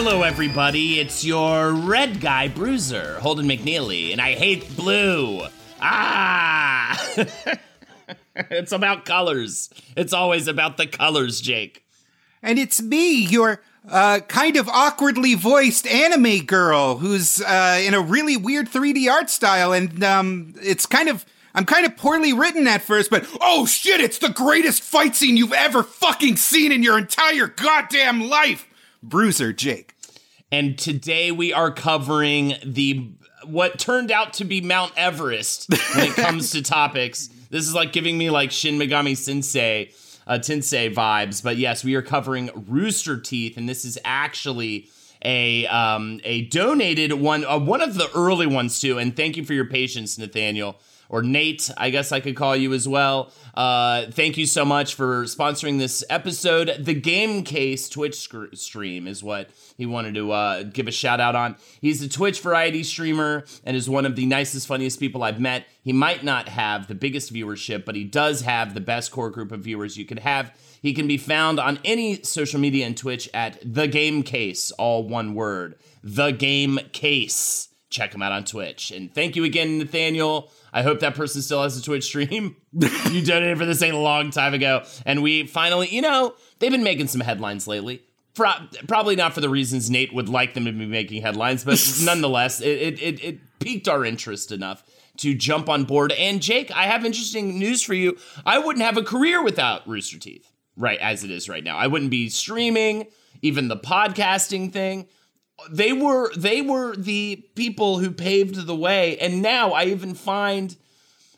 Hello, everybody. It's your red guy, Bruiser, Holden McNeely, and I hate blue. Ah! it's about colors. It's always about the colors, Jake. And it's me, your uh, kind of awkwardly voiced anime girl who's uh, in a really weird 3D art style, and um, it's kind of. I'm kind of poorly written at first, but oh shit, it's the greatest fight scene you've ever fucking seen in your entire goddamn life! Bruiser Jake. And today we are covering the what turned out to be Mount Everest when it comes to topics. This is like giving me like Shin Megami Sensei, uh, Tensei vibes. But yes, we are covering Rooster Teeth, and this is actually a um, a donated one, uh, one of the early ones too. And thank you for your patience, Nathaniel or Nate, I guess I could call you as well. Uh, thank you so much for sponsoring this episode. The Game Case Twitch sc- stream is what he wanted to uh, give a shout out on. He's a Twitch variety streamer and is one of the nicest, funniest people I've met. He might not have the biggest viewership, but he does have the best core group of viewers you could have. He can be found on any social media and Twitch at The Game Case, all one word. The Game Case. Check him out on Twitch. And thank you again, Nathaniel. I hope that person still has a Twitch stream. you donated for this a long time ago. And we finally, you know, they've been making some headlines lately. Pro- probably not for the reasons Nate would like them to be making headlines, but nonetheless, it, it, it, it piqued our interest enough to jump on board. And Jake, I have interesting news for you. I wouldn't have a career without Rooster Teeth, right, as it is right now. I wouldn't be streaming, even the podcasting thing they were they were the people who paved the way. And now i even find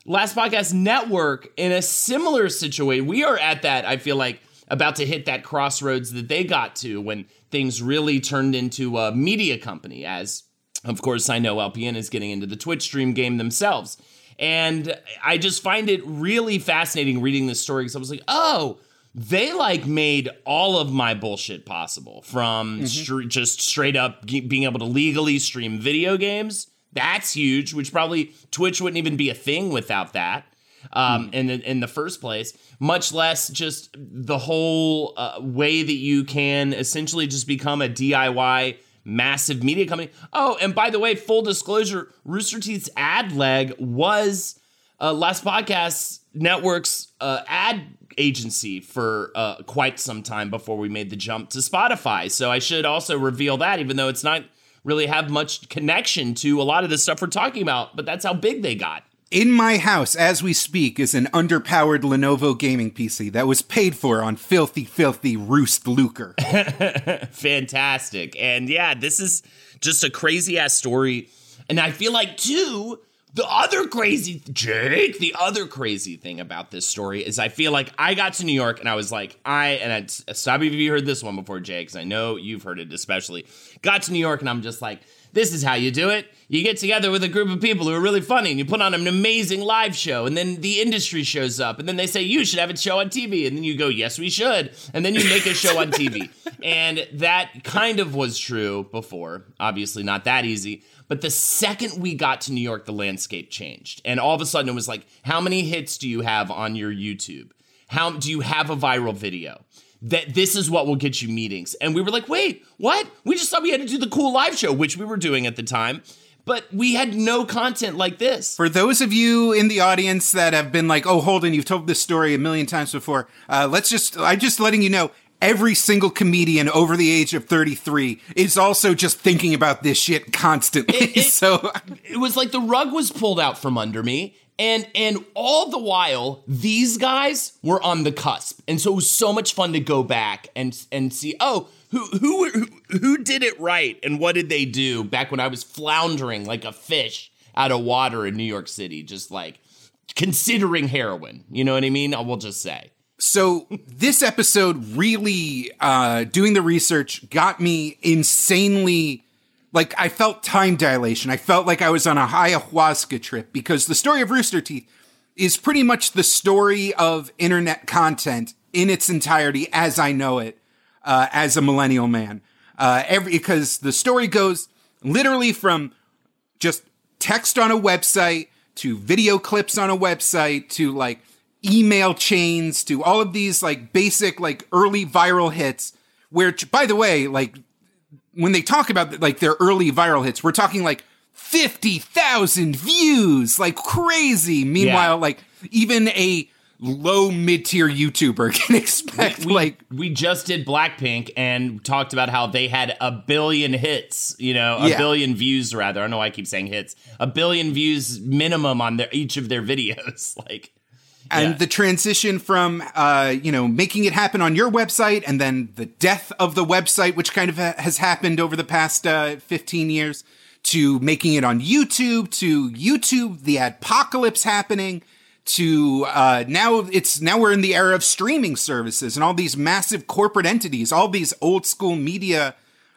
last podcast network in a similar situation. We are at that i feel like about to hit that crossroads that they got to when things really turned into a media company as of course i know lpn is getting into the twitch stream game themselves. And i just find it really fascinating reading this story because i was like oh they like made all of my bullshit possible from mm-hmm. just straight up being able to legally stream video games. That's huge, which probably Twitch wouldn't even be a thing without that. Um, mm. in the, in the first place, much less just the whole uh, way that you can essentially just become a DIY massive media company. Oh, and by the way, full disclosure, Rooster Teeth's ad leg was uh, last podcast network's uh, ad agency for uh, quite some time before we made the jump to Spotify. So I should also reveal that, even though it's not really have much connection to a lot of the stuff we're talking about, but that's how big they got. In my house, as we speak, is an underpowered Lenovo gaming PC that was paid for on filthy, filthy roost lucre. Fantastic. And yeah, this is just a crazy ass story. And I feel like, too, the other crazy, Jake, the other crazy thing about this story is I feel like I got to New York and I was like, I, and I, stop if you heard this one before, Jake, because I know you've heard it especially. Got to New York and I'm just like, this is how you do it. You get together with a group of people who are really funny and you put on an amazing live show, and then the industry shows up, and then they say, You should have a show on TV. And then you go, Yes, we should. And then you make a show on TV. and that kind of was true before. Obviously, not that easy. But the second we got to New York, the landscape changed. And all of a sudden it was like, how many hits do you have on your YouTube? How do you have a viral video? that this is what will get you meetings. And we were like, wait, what? We just thought we had to do the cool live show, which we were doing at the time. But we had no content like this. For those of you in the audience that have been like, "Oh, Holden, you've told this story a million times before," uh, let's just—I'm just letting you know every single comedian over the age of 33 is also just thinking about this shit constantly. It, it, so it was like the rug was pulled out from under me. And and all the while, these guys were on the cusp. And so it was so much fun to go back and and see, oh, who who who, who did it right and what did they do back when I was floundering like a fish out of water in New York City, just like considering heroin. You know what I mean? I will just say. So this episode really uh, doing the research got me insanely like I felt time dilation. I felt like I was on a ayahuasca trip because the story of Rooster Teeth is pretty much the story of internet content in its entirety as I know it uh, as a millennial man. Uh, every because the story goes literally from just text on a website to video clips on a website to like email chains to all of these like basic like early viral hits where by the way like when they talk about like their early viral hits we're talking like 50,000 views like crazy meanwhile yeah. like even a low mid tier YouTuber can expect we, we, like we just did Blackpink and talked about how they had a billion hits, you know, a yeah. billion views rather. I don't know why I keep saying hits. A billion views minimum on their each of their videos. like and yeah. the transition from uh, you know making it happen on your website and then the death of the website which kind of ha- has happened over the past uh, 15 years to making it on youtube to youtube the apocalypse happening to uh, now it's now we're in the era of streaming services and all these massive corporate entities all these old school media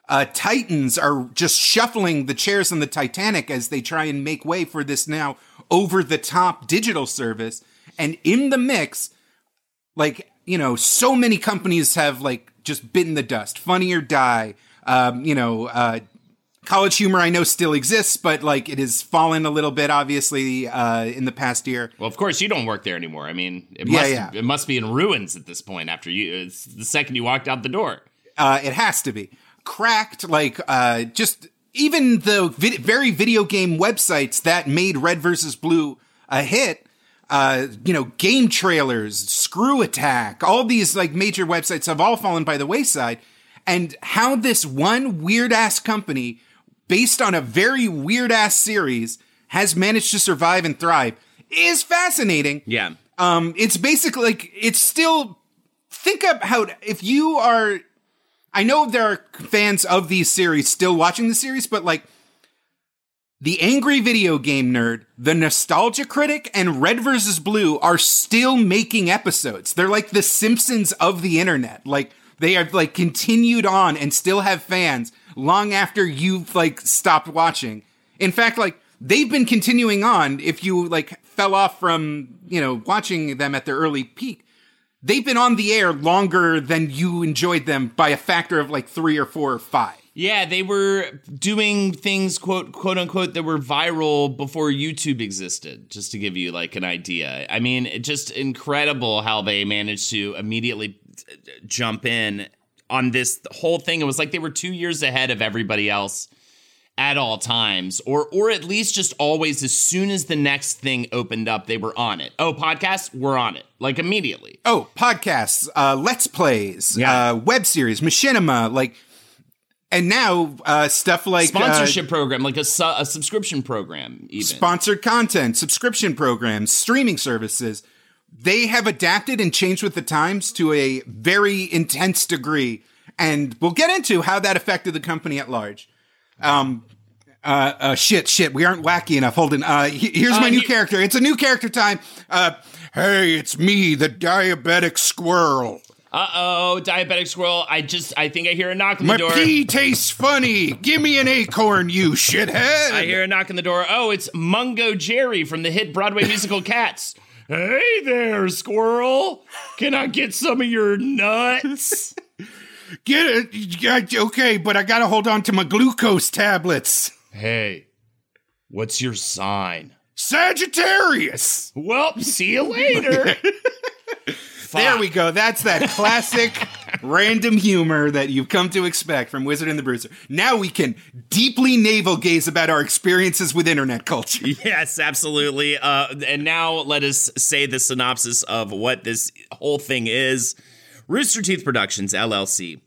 uh, titans are just shuffling the chairs on the titanic as they try and make way for this now over the top digital service and in the mix, like, you know, so many companies have like just bitten the dust. Funny or Die, um, you know, uh, College Humor I know still exists, but like it has fallen a little bit, obviously, uh, in the past year. Well, of course, you don't work there anymore. I mean, it must yeah, yeah. it must be in ruins at this point. After you, the second you walked out the door. Uh, it has to be cracked. Like uh, just even the vid- very video game websites that made Red versus Blue a hit uh, you know, game trailers, Screw Attack, all these like major websites have all fallen by the wayside. And how this one weird ass company, based on a very weird ass series, has managed to survive and thrive is fascinating. Yeah. Um, it's basically like it's still think of how if you are I know there are fans of these series still watching the series, but like the Angry Video Game Nerd, the Nostalgia Critic, and Red vs. Blue are still making episodes. They're like the Simpsons of the internet. Like, they have like continued on and still have fans long after you've like stopped watching. In fact, like, they've been continuing on if you like fell off from, you know, watching them at their early peak. They've been on the air longer than you enjoyed them by a factor of like three or four or five. Yeah, they were doing things quote quote unquote that were viral before YouTube existed, just to give you like an idea. I mean, it just incredible how they managed to immediately jump in on this whole thing. It was like they were 2 years ahead of everybody else at all times or or at least just always as soon as the next thing opened up they were on it oh podcasts we're on it like immediately oh podcasts uh let's plays yeah. uh web series machinima like and now uh, stuff like sponsorship uh, program, like a, su- a subscription program, even sponsored content, subscription programs, streaming services. They have adapted and changed with the times to a very intense degree, and we'll get into how that affected the company at large. Um, uh, uh, shit, shit, we aren't wacky enough. Holden, uh, here's my uh, new character. It's a new character time. Uh, hey, it's me, the diabetic squirrel. Uh oh, diabetic squirrel. I just, I think I hear a knock on the My door. My pee tastes funny. Give me an acorn, you shithead. I hear a knock on the door. Oh, it's Mungo Jerry from the hit Broadway musical Cats. Hey there, squirrel. Can I get some of your nuts? get it. Okay, but I got to hold on to my glucose tablets. Hey, what's your sign? Sagittarius. Well, see you later. There we go. That's that classic random humor that you've come to expect from Wizard and the Bruiser. Now we can deeply navel gaze about our experiences with internet culture. Yes, absolutely. Uh, and now let us say the synopsis of what this whole thing is. Rooster Teeth Productions, LLC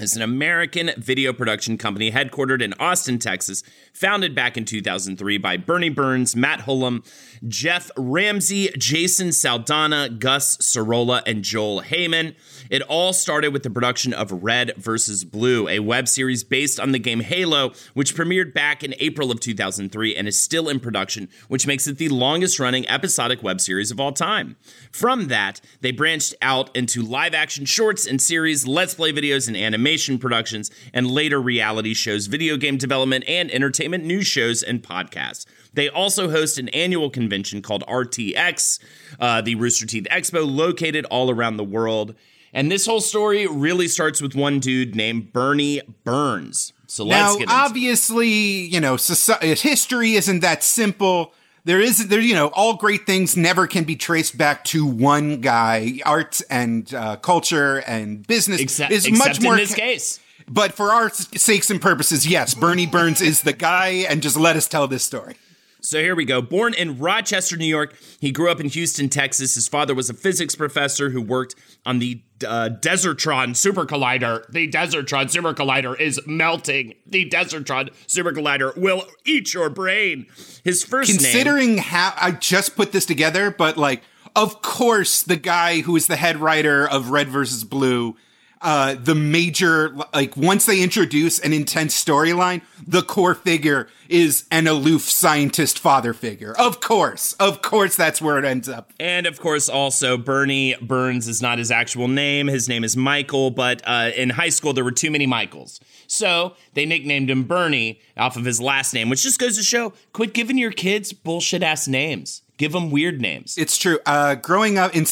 is an American video production company headquartered in Austin, Texas, founded back in 2003 by Bernie Burns, Matt Hullum, Geoff Ramsey, Jason Saldana, Gus Sorola, and Joel Heyman. It all started with the production of Red vs. Blue, a web series based on the game Halo, which premiered back in April of 2003 and is still in production, which makes it the longest running episodic web series of all time. From that, they branched out into live action shorts and series, let's play videos, and animation productions, and later reality shows, video game development, and entertainment news shows and podcasts. They also host an annual convention called RTX, uh, the Rooster Teeth Expo, located all around the world. And this whole story really starts with one dude named Bernie Burns. So let's now, obviously, you know, soci- history isn't that simple. There is, there, you know, all great things never can be traced back to one guy. Art and uh, culture and business Except, is except much more. in this case. But for our sakes and purposes, yes, Bernie Burns is the guy, and just let us tell this story. So here we go. Born in Rochester, New York, he grew up in Houston, Texas. His father was a physics professor who worked on the uh, Desertron Super Collider. The Desertron Super Collider is melting. The Desertron Super Collider will eat your brain. His first name. Considering how I just put this together, but like, of course, the guy who is the head writer of Red versus Blue, uh, the major, like, once they introduce an intense storyline, the core figure is an aloof scientist father figure. Of course, of course, that's where it ends up. And of course, also Bernie Burns is not his actual name. His name is Michael, but uh, in high school there were too many Michaels. So they nicknamed him Bernie off of his last name, which just goes to show quit giving your kids bullshit ass names. Give them weird names. It's true. Uh, growing up in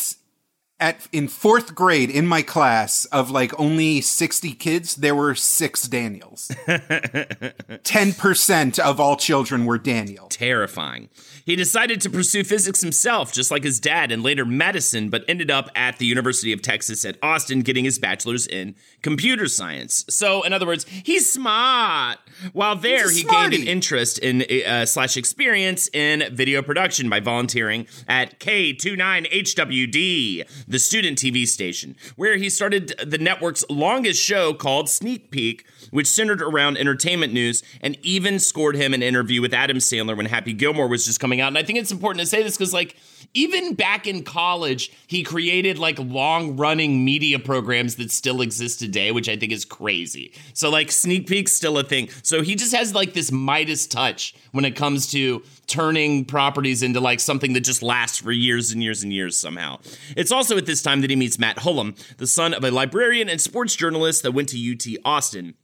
at in fourth grade in my class of like only sixty kids, there were six Daniels. Ten percent of all children were Daniel. terrifying. He decided to pursue physics himself, just like his dad, and later medicine, but ended up at the University of Texas at Austin getting his bachelor's in computer science. So, in other words, he's smart. While there, he gained an interest in uh, slash experience in video production by volunteering at K29HWD, the student TV station, where he started the network's longest show called Sneak Peek, which centered around entertainment news and even scored him an interview with Adam Sandler when Happy Gilmore was just coming out. And I think it's important to say this because, like, even back in college, he created like long running media programs that still exist today, which I think is crazy. So, like, Sneak Peek's still a thing. So, he just has like this Midas touch when it comes to turning properties into like something that just lasts for years and years and years somehow. It's also at this time that he meets Matt Hullum, the son of a librarian and sports journalist that went to UT Austin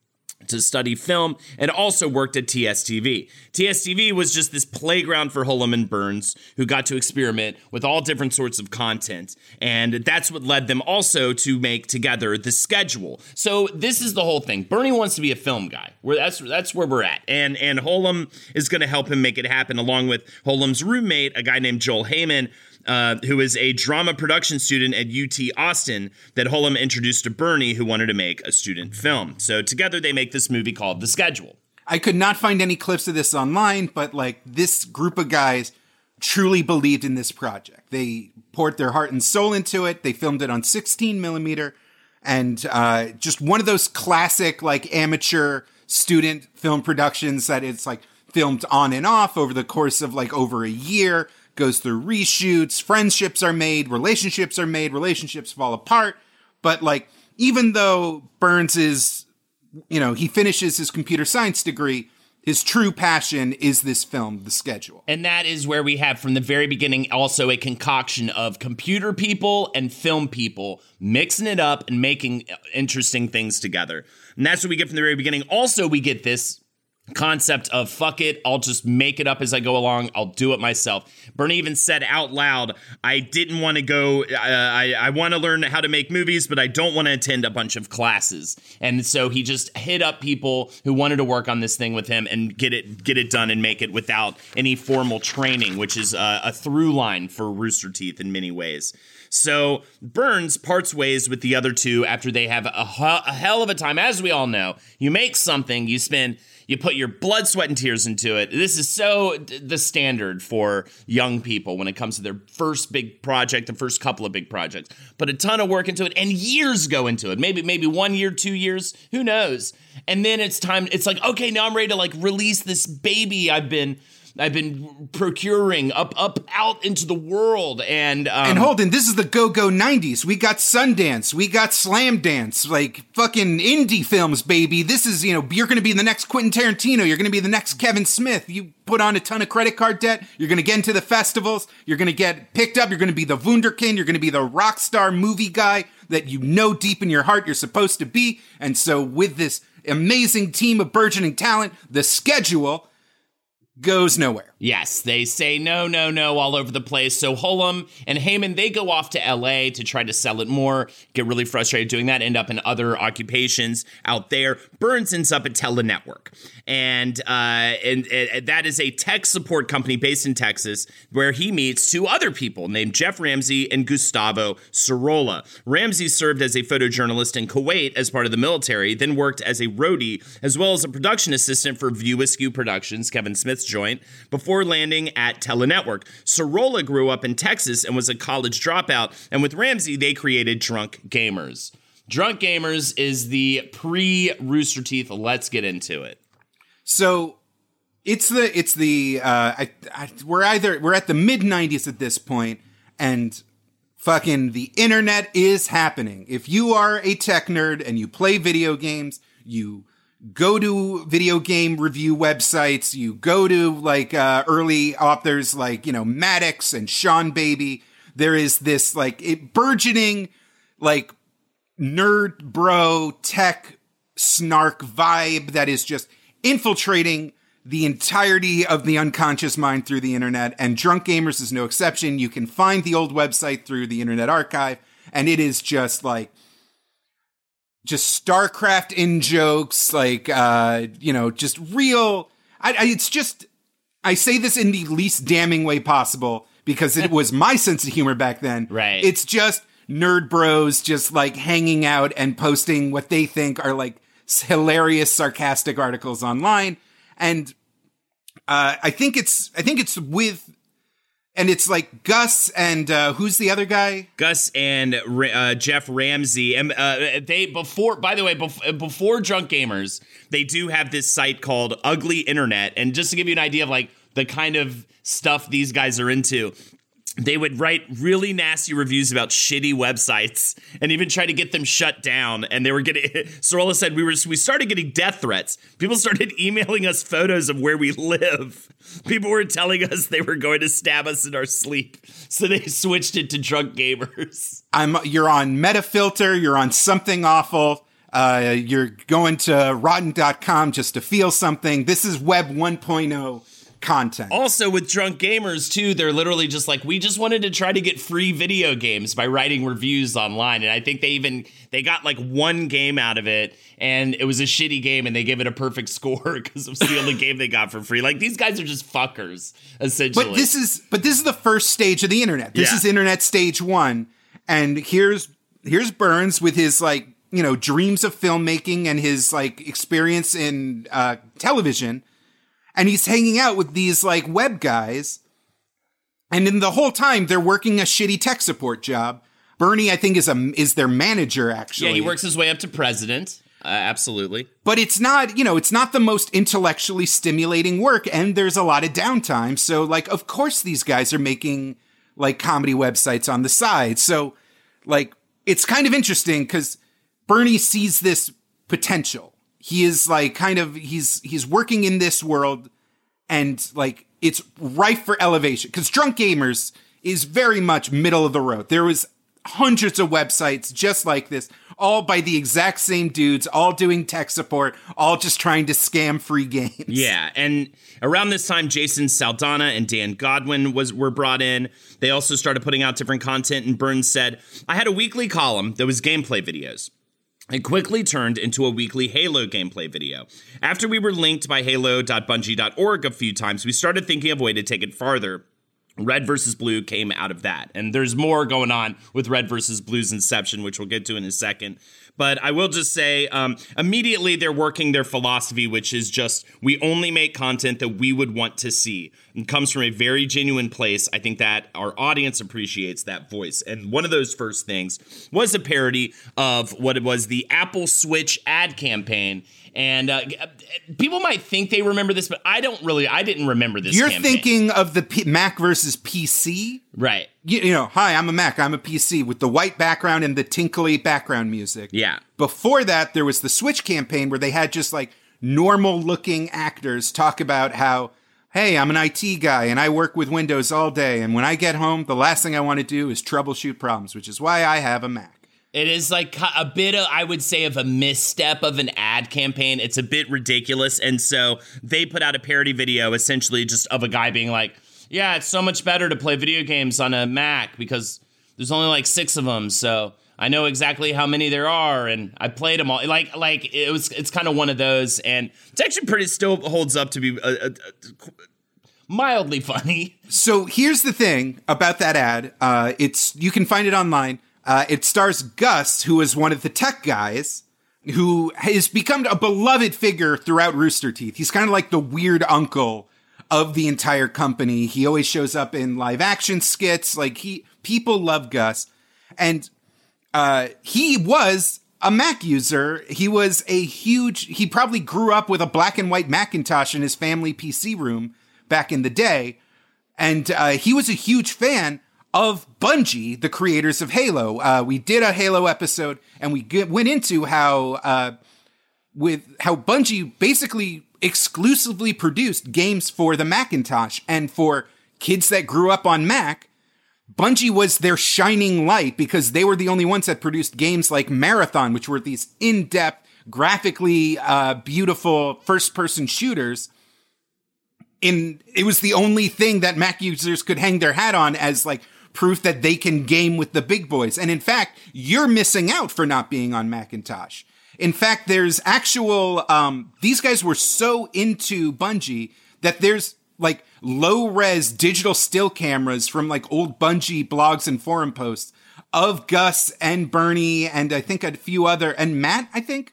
to study film and also worked at TSTV. TSTV was just this playground for Hullum and Burns who got to experiment with all different sorts of content. And that's what led them also to make together the schedule. So this is the whole thing. Bernie wants to be a film guy. Where that's that's where we're at. And and Hullum is going to help him make it happen along with Hullum's roommate, a guy named Joel Heyman, uh, who is a drama production student at UT Austin that Hullum introduced to Bernie, who wanted to make a student film. So together they make this movie called The Schedule. I could not find any clips of this online, but like this group of guys truly believed in this project. They poured their heart and soul into it. They filmed it on 16 millimeter and uh, just one of those classic like amateur student film productions that it's like filmed on and off over the course of like over a year, goes through reshoots, friendships are made, relationships are made, relationships fall apart. But like, even though Burns is, you know, he finishes his computer science degree, his true passion is this film, The Schedule. And that is where we have from the very beginning also a concoction of computer people and film people mixing it up and making interesting things together. And that's what we get from the very beginning. Also, we get this concept of fuck it, I'll just make it up as I go along. I'll do it myself. Bernie even said out loud, I didn't want to go, uh, I, I want to learn how to make movies, but I don't want to attend a bunch of classes. And so he just hit up people who wanted to work on this thing with him and get it get it done and make it without any formal training, which is uh, a through line for Rooster Teeth in many ways. So Burns parts ways with the other two after they have a, a hell of a time. As we all know, you make something, you spend you put your blood, sweat, and tears into it. This is so the standard for young people when it comes to their first big project, the first couple of big projects. Put a ton of work into it, and years go into it. Maybe maybe one year, two years, who knows? And then it's time. It's like okay, now I'm ready to like release this baby I've been I've been procuring up up out into the world and um, and Holden, this is the go go '90s. We got Sundance, we got Slam Dance, like fucking indie films, baby. This is you know you're going to be the next Quentin Tarantino. You're going to be the next Kevin Smith. You put on a ton of credit card debt. You're going to get into the festivals. You're going to get picked up. You're going to be the Wunderkind. You're going to be the rock star movie guy that you know deep in your heart you're supposed to be. And so with this amazing team of burgeoning talent, the schedule goes nowhere. Yes, they say no, no, no all over the place. So Hullum and Heyman, they go off to LA to try to sell it more, get really frustrated doing that, end up in other occupations out there. Burns ends up at Telenetwork. And, uh, and, and that is a tech support company based in Texas where he meets two other people named Geoff Ramsey and Gustavo Sorola. Ramsey served as a photojournalist in Kuwait as part of the military, then worked as a roadie as well as a production assistant for View Askew Productions, Kevin Smith's joint, before landing at Telenetwork. Sorola grew up in Texas and was a college dropout, and with Ramsey, they created Drunk Gamers. Drunk Gamers is the pre Rooster Teeth. Let's get into it. So it's the it's the uh, I, I, we're either we're at the mid '90s at this point, and fucking the internet is happening. If you are a tech nerd and you play video games, you go to video game review websites, you go to like uh, early authors like, you know, Maddox and Seanbaby. There is this like it, burgeoning, like nerd bro tech snark vibe that is just infiltrating the entirety of the unconscious mind through the internet. And Drunk Gamers is no exception. You can find the old website through the Internet Archive, and it is just like just StarCraft in jokes, like uh, you know, just real. I, I, it's just I say this in the least damning way possible because it was my sense of humor back then. Right. It's just nerd bros just like hanging out and posting what they think are like hilarious, sarcastic articles online, and uh, I think it's I think it's with and it's like Gus and uh, who's the other guy? Gus and uh, Geoff Ramsey. And uh, they before, by the way, before, before Drunk Gamers, they do have this site called Ugly Internet. And just to give you an idea of like the kind of stuff these guys are into, they would write really nasty reviews about shitty websites and even try to get them shut down. And they were getting Sorola said we were we started getting death threats. People started emailing us photos of where we live. People were telling us they were going to stab us in our sleep. So they switched it to drunk gamers. I'm you're on Metafilter, you're on something awful. Uh, you're going to rotten.com just to feel something. This is web 1.0 content. Also, with drunk gamers too, they're literally just like, we just wanted to try to get free video games by writing reviews online, and I think they even they got like one game out of it, and it was a shitty game, and they gave it a perfect score because it was the only game they got for free. Like these guys are just fuckers, essentially. But this is but this is the first stage of the internet. This Yeah. is internet stage one, and here's here's Burns with his like you know dreams of filmmaking and his like experience in uh, television, and he's hanging out with these like web guys, and in the whole time they're working a shitty tech support job. Bernie, I think, is a is their manager actually. yeah, he works his way up to president. Uh, absolutely. but it's not you know it's not the most intellectually stimulating work and there's a lot of downtime so like of course these guys are making like comedy websites on the side so like it's kind of interesting because bernie sees this potential he is like kind of he's he's working in this world and like it's rife for elevation because drunk gamers is very much middle of the road there was hundreds of websites just like this all by the exact same dudes all doing tech support all just trying to scam free games Yeah, and around this time, Jason Saldana and Dan Godwin was were brought in. They also started putting out different content, and Burns said, "I had a weekly column that was gameplay videos." It quickly turned into a weekly Halo gameplay video. After we were linked by halo.bungie.org a few times, we started thinking of a way to take it farther. Red versus Blue came out of that. And there's more going on with Red versus Blue's inception, which we'll get to in a second. But I will just say, um, immediately they're working their philosophy, which is just we only make content that we would want to see. And comes from a very genuine place. I think that our audience appreciates that voice. And one of those first things was a parody of what it was the Apple Switch ad campaign. And uh, people might think they remember this, but I don't really. I didn't remember this. You're campaign. thinking of the P- Mac versus PC, right? You, you know, hi, I'm a Mac, I'm a PC with the white background and the tinkly background music. Yeah. Before that, there was the Switch campaign where they had just like normal looking actors talk about how, hey, I'm an IT guy and I work with Windows all day. And when I get home, the last thing I want to do is troubleshoot problems, which is why I have a Mac. It is like a bit of, I would say, of a misstep of an ad campaign. It's a bit ridiculous. And so they put out a parody video essentially just of a guy being like, yeah, it's so much better to play video games on a Mac because there's only like six of them. So I know exactly how many there are, and I played them all. Like, like it was, it's kind of one of those, and it's actually pretty still holds up to be a, a, a, mildly funny. So here's the thing about that ad. Uh, it's you can find it online. Uh, it stars Gus, who is one of the tech guys, who has become a beloved figure throughout Rooster Teeth. He's kind of like the weird uncle of the entire company. He always shows up in live action skits. Like he, people love Gus, and uh, he was a Mac user. He was a huge. He probably grew up with a black and white Macintosh in his family PC room back in the day, and uh, he was a huge fan of Bungie, the creators of Halo. Uh, we did a Halo episode, and we get, went into how uh, with how Bungie basically exclusively produced games for the Macintosh and for kids that grew up on Mac. Bungie was their shining light because they were the only ones that produced games like Marathon, which were these in-depth, graphically uh, beautiful first-person shooters. In it was the only thing that Mac users could hang their hat on as like proof that they can game with the big boys. And in fact, you're missing out for not being on Macintosh. In fact, there's actual, um, these guys were so into Bungie that there's like low res digital still cameras from like old Bungie blogs and forum posts of Gus and Bernie and I think a few other, and Matt, I think.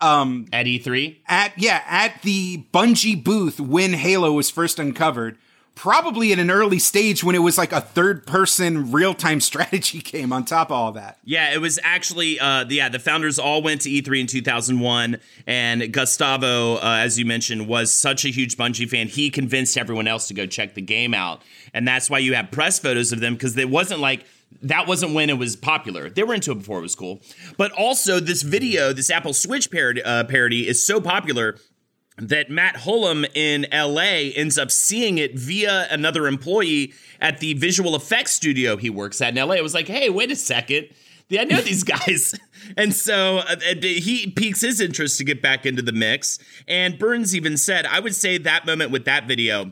Um, at E3? At, yeah, at the Bungie booth when Halo was first uncovered probably at an early stage when it was like a third person real time strategy game on top of all that. Yeah, it was actually, uh, yeah, the founders all went to E3 in 2001. And Gustavo, uh, as you mentioned, was such a huge Bungie fan. He convinced everyone else to go check the game out. And that's why you have press photos of them because it wasn't like, that wasn't when it was popular. They were into it before it was cool. But also, this video, this Apple Switch parody, uh, parody is so popular that Matt Hullum in LA ends up seeing it via another employee at the visual effects studio he works at in LA. It was like, hey, wait a second. Yeah, I know these guys. And so uh, he piques his interest to get back into the mix. And Burns even said, I would say that moment with that video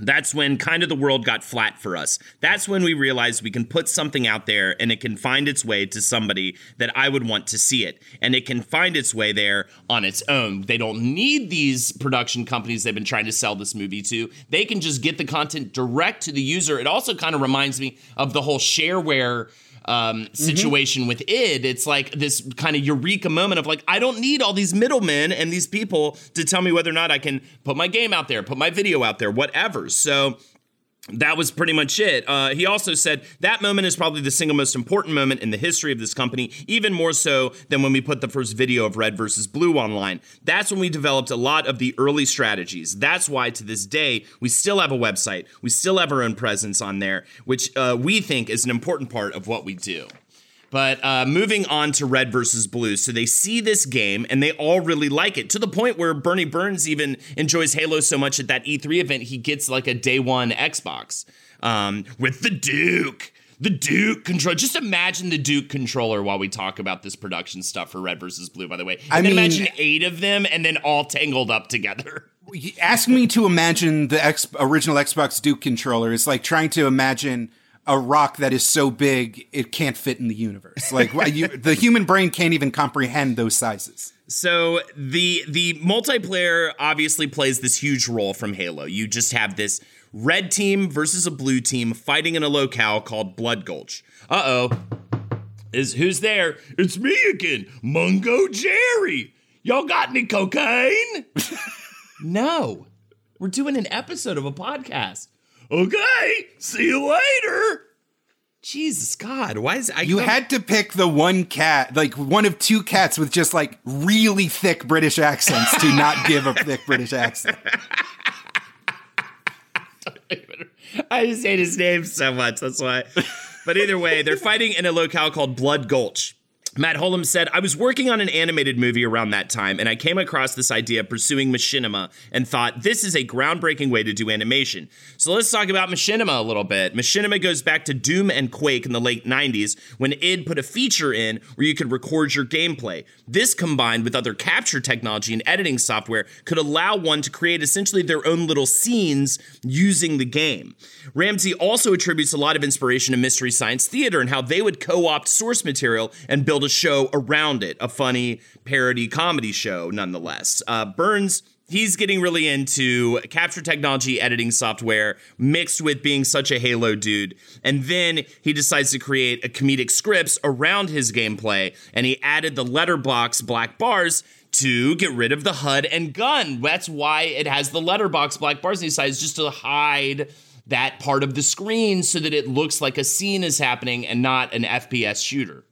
that's when kind of the world got flat for us. That's when we realized we can put something out there and it can find its way to somebody that I would want to see it. And it can find its way there on its own. They don't need these production companies they've been trying to sell this movie to. They can just get the content direct to the user. It also kind of reminds me of the whole shareware um, mm-hmm. situation mm-hmm. with id it's like this kind of eureka moment of like i don't need all these middlemen and these people to tell me whether or not i can put my game out there put my video out there whatever so that was pretty much it. Uh, he also said that moment is probably the single most important moment in the history of this company, even more so than when we put the first video of Red versus Blue online. That's when we developed a lot of the early strategies. That's why to this day, we still have a website, we still have our own presence on there, which uh, we think is an important part of what we do. But uh, moving on to red versus blue. So they see this game and they all really like it to the point where Bernie Burns even enjoys Halo so much at that E3 event, he gets like a day one Xbox um, with the Duke. The Duke control. Just imagine the Duke controller while we talk about this production stuff for Red versus Blue. By the way, and I mean, imagine eight of them and then all tangled up together. Ask me to imagine the X- original Xbox Duke controller is like trying to imagine a rock that is so big it can't fit in the universe. Like you, the human brain can't even comprehend those sizes. So the the multiplayer obviously plays this huge role from Halo. You just have this red team versus a blue team fighting in a locale called Blood Gulch. Uh oh. Is who's there? It's me again, Mungo Jerry. Y'all got any cocaine? no. We're doing an episode of a podcast. Okay, see you later. Jesus God, why is I You had to pick the one cat, like one of two cats with just like really thick British accents to not give a thick British accent. I just hate his name so much. That's why. But either way, they're fighting in a locale called Blood Gulch. Matt Hullum said, I was working on an animated movie around that time, and I came across this idea of pursuing machinima and thought this is a groundbreaking way to do animation. So let's talk about machinima a little bit. Machinima goes back to Doom and Quake in the late 90s when id put a feature in where you could record your gameplay. This combined with other capture technology and editing software could allow one to create essentially their own little scenes using the game. Ramsey also attributes a lot of inspiration to Mystery Science Theater and how they would co opt source material and build a show around it, a funny parody comedy show, nonetheless. Uh, Burns he's getting really into capture technology editing software mixed with being such a halo dude. And then he decides to create a comedic scripts around his gameplay and he added the letterbox black bars to get rid of the hud and gun. That's why it has the letterbox black bars and he decides just to hide that part of the screen so that it looks like a scene is happening and not an fps shooter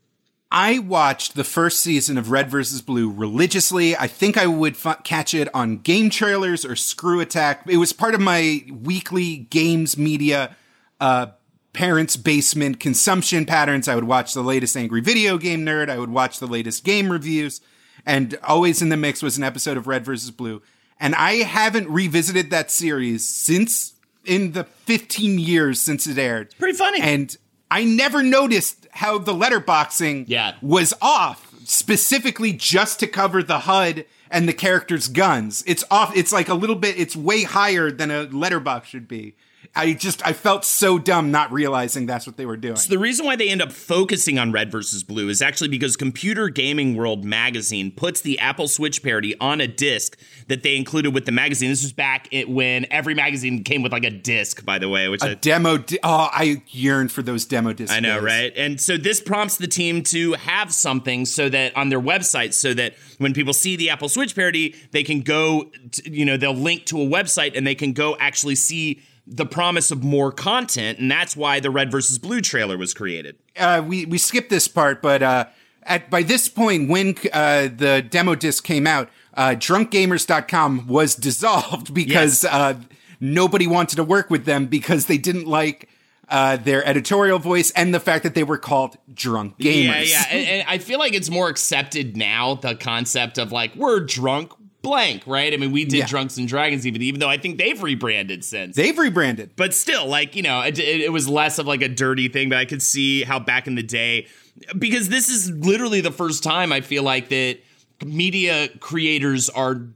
I watched the first season of Red vs. Blue religiously. I think I would f- catch it on game trailers or Screw Attack. It was part of my weekly games media uh, parents' basement consumption patterns. I would watch the latest Angry Video Game Nerd. I would watch the latest game reviews. And always in the mix was an episode of Red vs. Blue. And I haven't revisited that series since in the 15 years since it aired. pretty funny And I never noticed how the letterboxing Yeah. was off specifically just to cover the HUD and the characters' guns. It's off. It's like a little bit. It's way higher than a letterbox should be. I just I felt so dumb not realizing that's what they were doing. So the reason why they end up focusing on red versus blue is actually because Computer Gaming World magazine puts the Apple Switch parody on a disc that they included with the magazine. This was back it, when every magazine came with like a disc, by the way, which a I, demo. Di- oh, I yearn for those demo discs. I know, right? And so this prompts the team to have something so that on their website, so that when people see the Apple Switch parody, they can go, to, you know, they'll link to a website and they can go actually see the promise of more content, and that's why the red versus blue trailer was created. uh, we we skipped this part, but uh, at by this point, when uh, the demo disc came out, uh, drunkgamers.com was dissolved because Yes. uh, nobody wanted to work with them because they didn't like uh, their editorial voice and the fact that they were called drunk gamers. Yeah, yeah. And, and I feel like it's more accepted now, the concept of like, we're drunk blank, right? I mean, we did Yeah. Drunks and Dragons even, even though I think they've rebranded since. They've rebranded. but still, like, you know, it, it, it was less of like a dirty thing, but I could see how back in the day, because this is literally the first time I feel like that media creators are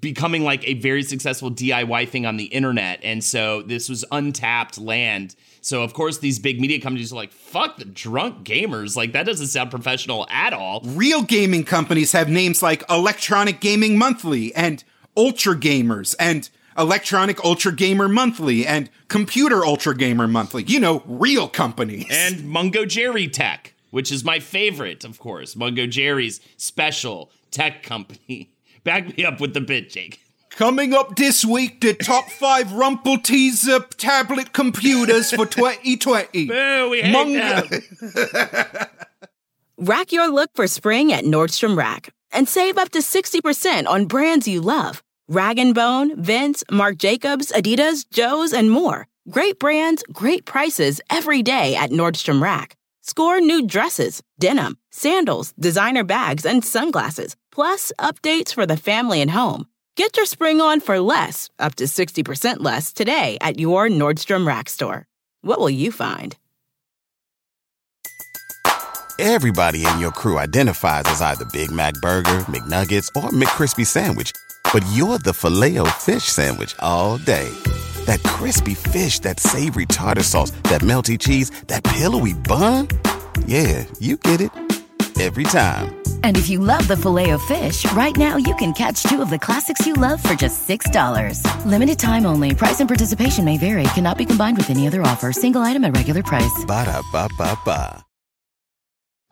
becoming like a very successful DIY thing on the internet. And so this was untapped land. So of course these big media companies are like, fuck the drunk gamers. Like that doesn't sound professional at all. Real gaming companies have names like Electronic Gaming Monthly and Ultra Gamers and Electronic Ultra Gamer Monthly and Computer Ultra Gamer Monthly. You know, real companies. And Mungo Jerry Tech, which is my favorite, of course. Mungo Jerry's special tech company. Back me up with the bit, Jake. Coming up this week, the top five Rumpleteazer tablet computers for 2020. Boo, we hate Mungo- them. Rack your look for spring at Nordstrom Rack and save up to 60% on brands you love. Rag & Bone, Vince, Marc Jacobs, Adidas, Joe's, and more. Great brands, great prices every day at Nordstrom Rack. Score new dresses, denim, sandals, designer bags, and sunglasses, plus updates for the family and home. Get your spring on for less, up to 60% less today at your Nordstrom Rack store. What will you find? Everybody in your crew identifies as either Big Mac Burger, McNuggets, or McCrispy Sandwich. But you're the filet fish Sandwich all day. That crispy fish, that savory tartar sauce, that melty cheese, that pillowy bun. Yeah, you get it. Every time. And if you love the filet of fish, right now you can catch two of the classics you love for just $6. Limited time only. Price and participation may vary. Cannot be combined with any other offer. Single item at regular price. Ba da ba ba ba.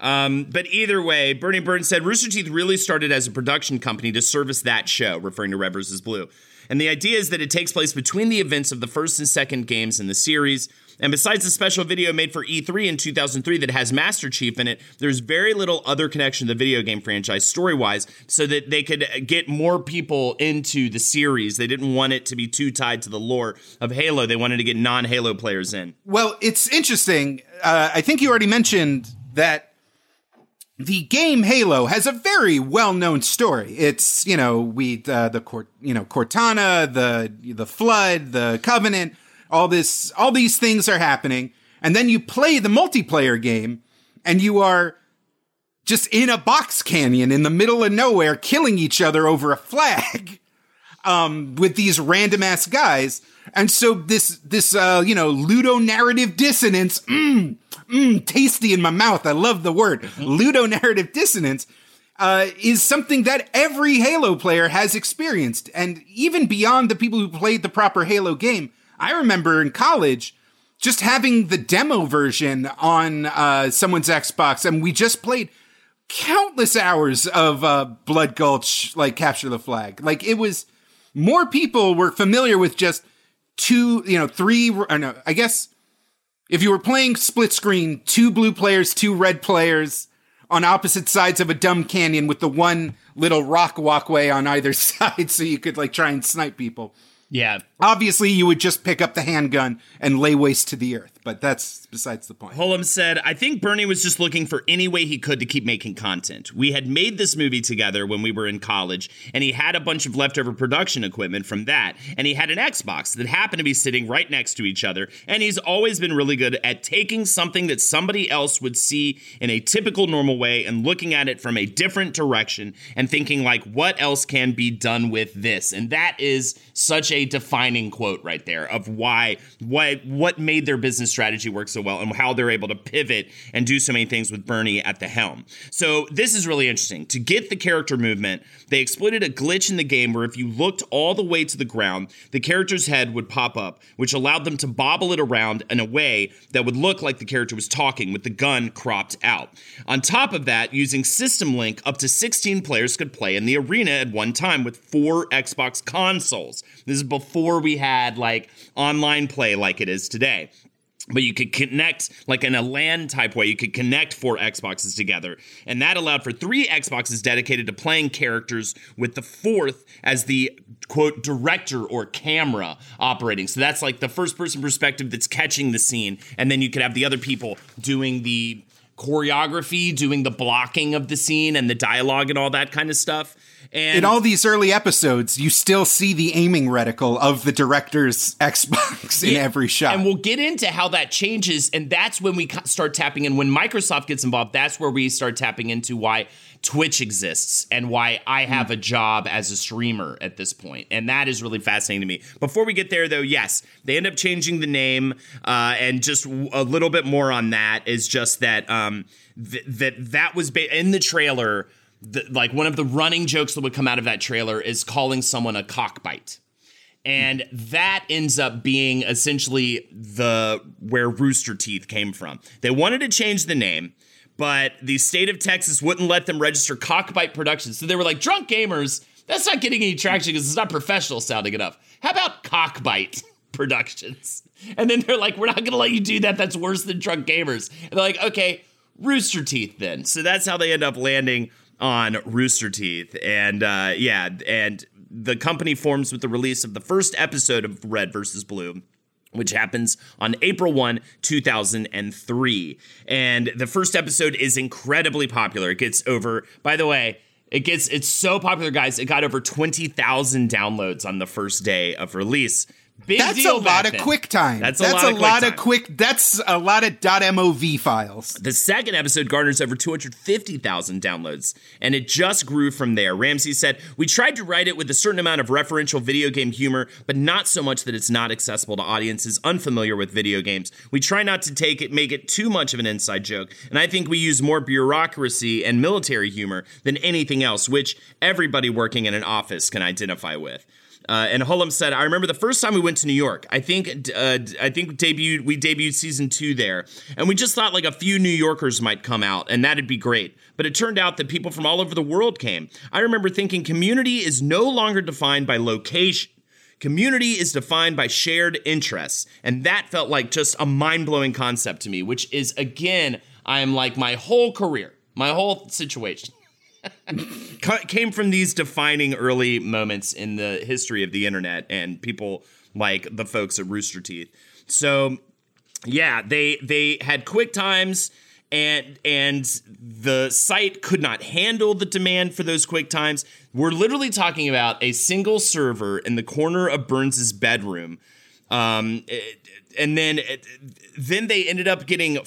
Um, but either way, Bernie Burns said Rooster Teeth really started as a production company to service that show, referring to Red vs. Blue. And the idea is that it takes place between the events of the first and second games in the series. And besides the special video made for E3 in 2003 that has Master Chief in it, there's very little other connection to the video game franchise story wise, so that they could get more people into the series. They didn't want it to be too tied to the lore of Halo. They wanted to get non Halo players in. Well, it's interesting. Uh, I think you already mentioned that the game Halo has a very well-known story. It's you know we uh, the Cort you know Cortana, the the flood, the Covenant, all this all these things are happening, and then you play the multiplayer game, and you are just in a box canyon in the middle of nowhere, killing each other over a flag, um, with these random ass guys. And so this this uh, you know ludo narrative dissonance. Mm, mm, tasty in my mouth. I love the word ludo narrative dissonance. Uh, is something that every Halo player has experienced, and even beyond the people who played the proper Halo game. I remember in college just having the demo version on uh, someone's Xbox, and we just played countless hours of uh, Blood Gulch, like Capture the Flag. Like it was more people were familiar with just two, you know, three. Or no, I guess if you were playing split screen, two blue players, two red players on opposite sides of a dumb canyon with the one little rock walkway on either side so you could like try and snipe people. Yeah. Obviously, you would just pick up the handgun and lay waste to the earth, but that's besides the point. Hullum said, I think Burnie was just looking for any way he could to keep making content. We had made this movie together when we were in college, and he had a bunch of leftover production equipment from that, and he had an Xbox that happened to be sitting right next to each other, and he's always been really good at taking something that somebody else would see in a typical normal way and looking at it from a different direction and thinking like what else can be done with this. And that is such a defining quote right there of why what what made their business strategy work so well and how they're able to pivot and do so many things with Burnie at the helm. So this is really interesting. To get the character movement, they exploited a glitch in the game where if you looked all the way to the ground, the character's head would pop up, which allowed them to bobble it around in a way that would look like the character was talking with the gun cropped out. On top of that, using System Link, up to 16 players could play in the arena at one time with four Xbox consoles. This is before we had like online play like it is today but you could connect like in a LAN type way. You could connect four Xboxes together, and that allowed for three Xboxes dedicated to playing characters, with the fourth as the quote director or camera operating. So that's like the first person perspective that's catching the scene, and then you could have the other people doing the choreography, doing the blocking of the scene and the dialogue and all that kind of stuff. And in all these early episodes, you still see the aiming reticle of the director's Xbox in Yeah, every shot. And we'll get into how that changes. And that's when we start tapping in. When Microsoft gets involved, that's where we start tapping into why Twitch exists and why I have a job as a streamer at this point. And that is really fascinating to me. Before we get there, though, yes, they end up changing the name. Uh, and just a little bit more on that is just that um, th- that that was ba- in the trailer. The, like one of the running jokes that would come out of that trailer is calling someone a cockbite and that ends up being essentially the where Rooster Teeth came from. They wanted to change the name, but the state of Texas wouldn't let them register Cockbite Productions. So they were like, "Drunk Gamers, that's not getting any traction because it's not professional sounding enough. How about Cockbite Productions?" And then they're like, "We're not going to let you do that. That's worse than Drunk Gamers." And they're like, "Okay, Rooster Teeth then." So that's how they end up landing on Rooster Teeth. And uh, yeah, and the company forms with the release of the first episode of Red versus Blue. Which happens on April 1, 2003. And the first episode is incredibly popular. It gets over, by the way, it gets, it's so popular, guys. It got over 20,000 downloads on the first day of release Big that's a lot of then. QuickTime. That's a that's lot a of lot QuickTime. of quick. That's a lot of .mov files. The second episode garners over 250,000 downloads, and it just grew from there. Ramsey said, We tried to write it with a certain amount of referential video game humor, but not so much that it's not accessible to audiences unfamiliar with video games. We try not to take it, make it too much of an inside joke, and I think we use more bureaucracy and military humor than anything else, which everybody working in an office can identify with. Uh, and Hullum said, "I remember the first time we went to New York. I think uh, I think debuted we debuted season two there, and we just thought like a few New Yorkers might come out, and that'd be great. But it turned out that people from all over the world came. I remember thinking community is no longer defined by location." Community is defined by shared interests. And that felt like just a mind blowing concept to me, which is, again, I am like my whole career, my whole situation came from these defining early moments in the history of the internet and people like the folks at Rooster Teeth. So, yeah, they they had quick times and and the site could not handle the demand for those quick times. We're literally talking about a single server in the corner of Burns's bedroom. Um, and then then they ended up getting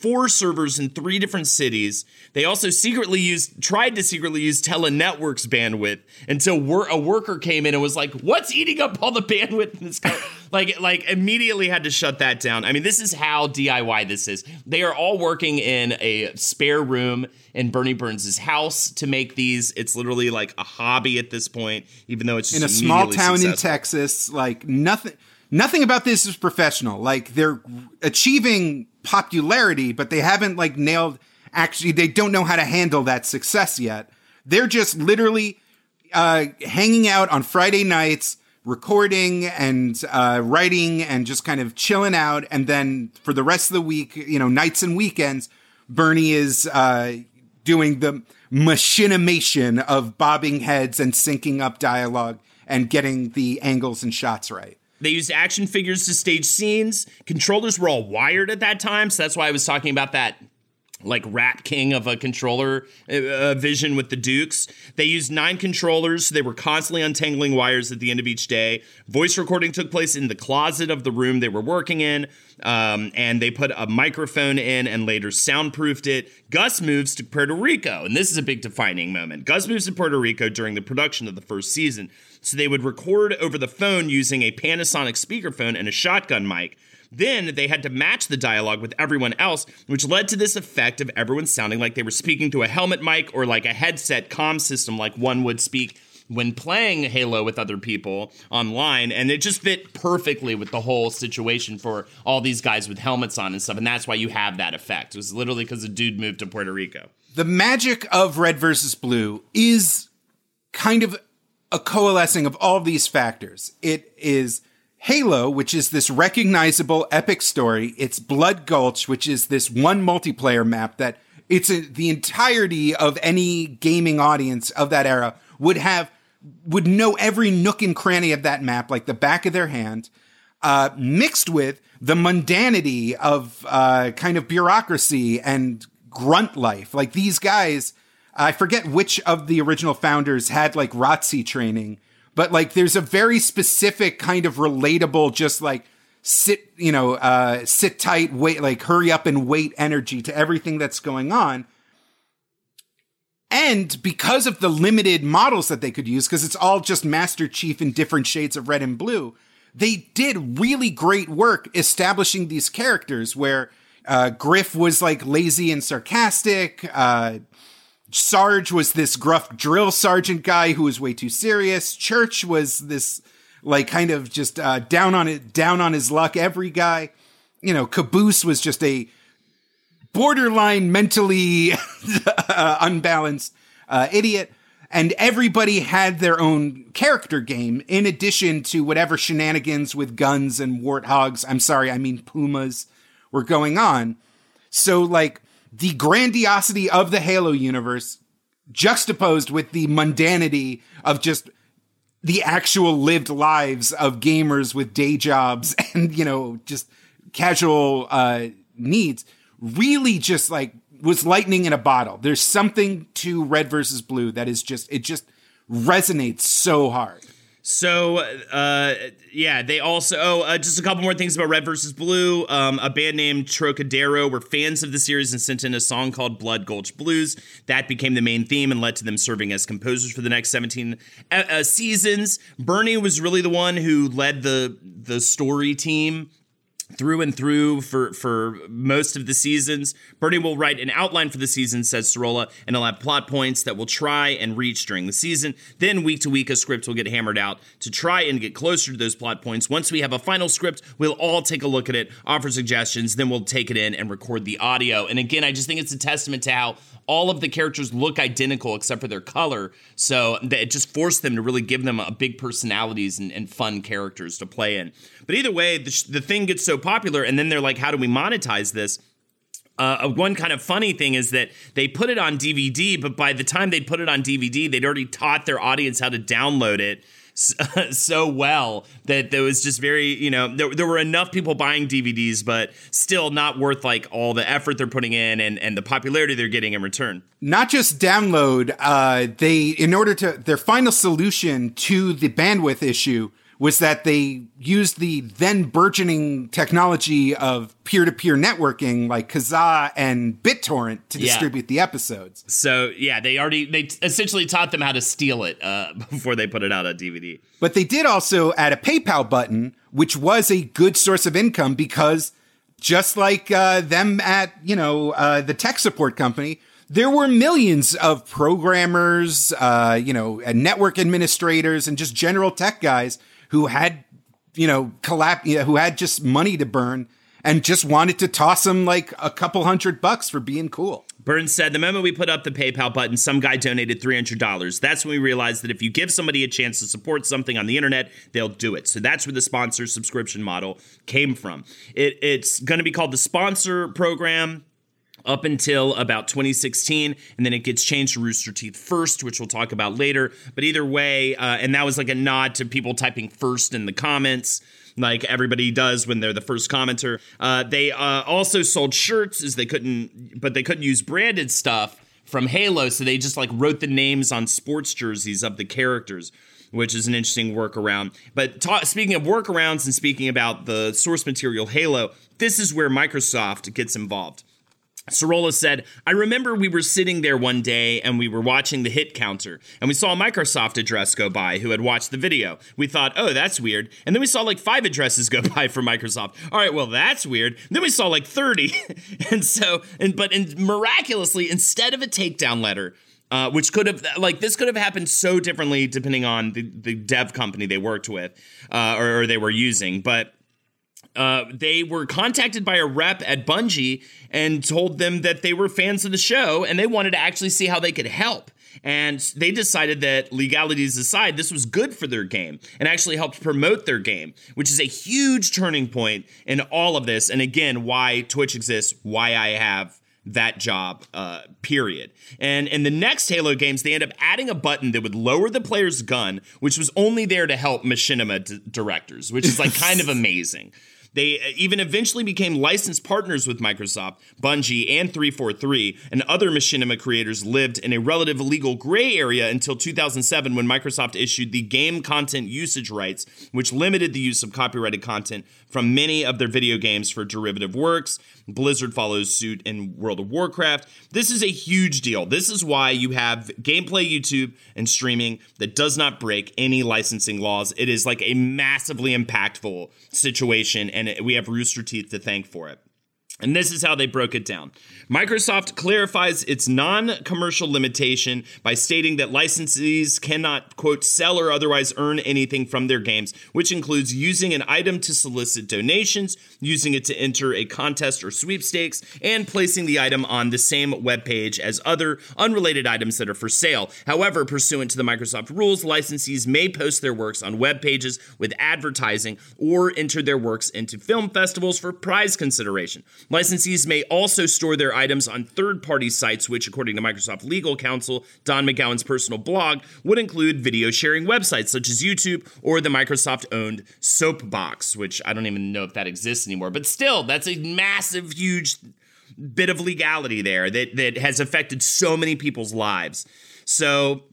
four servers in three different cities. They also secretly used tried to secretly use Telenetwork's bandwidth until wor- a worker came in and was like, "What's eating up all the bandwidth in this?" Co-? like like immediately had to shut that down. I mean, this is how DIY this is. They are all working in a spare room in Burnie Burns' house to make these. It's literally like a hobby at this point, even though it's just in a small town in. Texas. Like nothing, nothing about this is professional. Like they're achieving popularity, but they haven't like nailed. Actually, they don't know how to handle that success yet. They're just literally uh, hanging out on Friday nights, recording and uh, writing, and just kind of chilling out. And then for the rest of the week, you know, nights and weekends, Burnie is uh, doing the machinimation of bobbing heads and syncing up dialogue and getting the angles and shots right. They used action figures to stage scenes. Controllers were all wired at that time, so that's why I was talking about that like Rat King of a controller uh, uh, vision with the Dukes. They used nine controllers. So they were constantly untangling wires at the end of each day. Voice recording took place in the closet of the room they were working in. Um, and they put a microphone in and later soundproofed it. Gus moves to Puerto Rico, and this is a big defining moment. Gus moves to Puerto Rico during the production of the first season. So they would record over the phone using a Panasonic speakerphone and a shotgun mic. Then they had to match the dialogue with everyone else, which led to this effect of everyone sounding like they were speaking through a helmet mic or like a headset comm system, like one would speak when playing Halo with other people online. And it just fit perfectly with the whole situation for all these guys with helmets on and stuff. And that's why you have that effect. It was literally because a dude moved to Puerto Rico. The magic of Red versus Blue is kind of a coalescing of all these factors. It is Halo, which is this recognizable epic story. It's Blood Gulch, which is this one multiplayer map that it's a, the entirety of any gaming audience of that era would have would know every nook and cranny of that map like the back of their hand. Uh, mixed with the mundanity of uh, kind of bureaucracy and grunt life. Like these guys, I forget which of the original founders had like ROTC training, but like there's a very specific kind of relatable, just like sit, you know, uh, sit tight, wait, like hurry up and wait energy to everything that's going on. And because of the limited models that they could use, because it's all just Master Chief in different shades of red and blue, they did really great work establishing these characters where uh, Grif was like lazy and sarcastic. Uh, Sarge was this gruff drill sergeant guy who was way too serious. Church was this like kind of just uh, down on it, down on his luck. Every guy, you know, Caboose was just a borderline mentally uh, unbalanced uh, idiot. And everybody had their own character game in addition to whatever shenanigans with guns and warthogs. I'm sorry, I mean pumas were going on. So, like, the grandiosity of the Halo universe juxtaposed with the mundanity of just the actual lived lives of gamers with day jobs and, you know, just casual uh, needs really just like was lightning in a bottle. There's something to Red versus Blue that is just, it just resonates so hard. So, uh, yeah, they also, oh, uh, just a couple more things about Red versus Blue. Um, a band named Trocadero were fans of the series and sent in a song called Blood Gulch Blues. That became the main theme and led to them serving as composers for the next 17 uh, uh seasons. Burnie was really the one who led the, the story team through and through for for most of the seasons. Burnie will write an outline for the season, says Sorola, and he'll have plot points that we'll try and reach during the season. Then week to week, a script will get hammered out to try and get closer to those plot points. Once we have a final script, we'll all take a look at it, offer suggestions, then we'll take it in and record the audio. And again, I just think it's a testament to how all of the characters look identical except for their color. So it just forced them to really give them a big personalities and, and fun characters to play in. But either way, the, sh- the thing gets so popular, and then they're like, how do we monetize this? Uh, one kind of funny thing is that they put it on DVD, but by the time they put it on DVD, they'd already taught their audience how to download it so well that there was just very, you know, there, there were enough people buying DVDs, but still not worth like all the effort they're putting in and, and the popularity they're getting in return. Not just download, uh, they, in order to, their final solution to the bandwidth issue was that they used the then burgeoning technology of peer-to-peer networking like Kazaa and BitTorrent to yeah. distribute the episodes. So yeah, they already they essentially taught them how to steal it uh, before they put it out on DVD. But they did also add a PayPal button, which was a good source of income because just like uh, them at you know uh, the tech support company, there were millions of programmers, uh, you know, network administrators, and just general tech guys who had, you know, collapse, you know, who had just money to burn and just wanted to toss him like a couple hundred bucks for being cool. Burns said, The moment we put up the PayPal button, some guy donated $300. That's when we realized that if you give somebody a chance to support something on the internet, they'll do it. So that's where the sponsor subscription model came from. It, it's going to be called the sponsor program up until about 2016 and then it gets changed to rooster teeth first which we'll talk about later but either way uh, and that was like a nod to people typing first in the comments like everybody does when they're the first commenter uh, they uh, also sold shirts as they couldn't but they couldn't use branded stuff from halo so they just like wrote the names on sports jerseys of the characters which is an interesting workaround. But ta- speaking of workarounds and speaking about the source material Halo, this is where Microsoft gets involved. Sorola said, I remember we were sitting there one day and we were watching the hit counter, and we saw a Microsoft address go by who had watched the video. We thought, oh, that's weird. And then we saw like five addresses go by for Microsoft. All right, well, that's weird. And then we saw like 30. and so, and but in, miraculously, instead of a takedown letter, uh, which could have like this could have happened so differently depending on the, the dev company they worked with uh, or, or they were using, but uh, they were contacted by a rep at Bungie and told them that they were fans of the show and they wanted to actually see how they could help. And they decided that legalities aside, this was good for their game and actually helped promote their game, which is a huge turning point in all of this. And again, why Twitch exists, why I have that job, uh, period. And in the next Halo games, they end up adding a button that would lower the player's gun, which was only there to help machinima d- directors, which is like kind of amazing. They even eventually became licensed partners with Microsoft, Bungie, and 343, and other machinima creators lived in a relative legal gray area until 2007 when Microsoft issued the game content usage rights, which limited the use of copyrighted content from many of their video games for derivative works. Blizzard follows suit in World of Warcraft. This is a huge deal. This is why you have gameplay YouTube and streaming that does not break any licensing laws. It is like a massively impactful situation, and we have Rooster Teeth to thank for it. And this is how they broke it down. Microsoft clarifies its non commercial limitation by stating that licensees cannot, quote, sell or otherwise earn anything from their games, which includes using an item to solicit donations, using it to enter a contest or sweepstakes, and placing the item on the same web page as other unrelated items that are for sale. However, pursuant to the Microsoft rules, licensees may post their works on web pages with advertising or enter their works into film festivals for prize consideration. Licensees may also store their items on third party sites, which, according to Microsoft legal counsel Don McGowan's personal blog, would include video sharing websites such as YouTube or the Microsoft owned Soapbox, which I don't even know if that exists anymore. But still, that's a massive, huge bit of legality there that, that has affected so many people's lives. So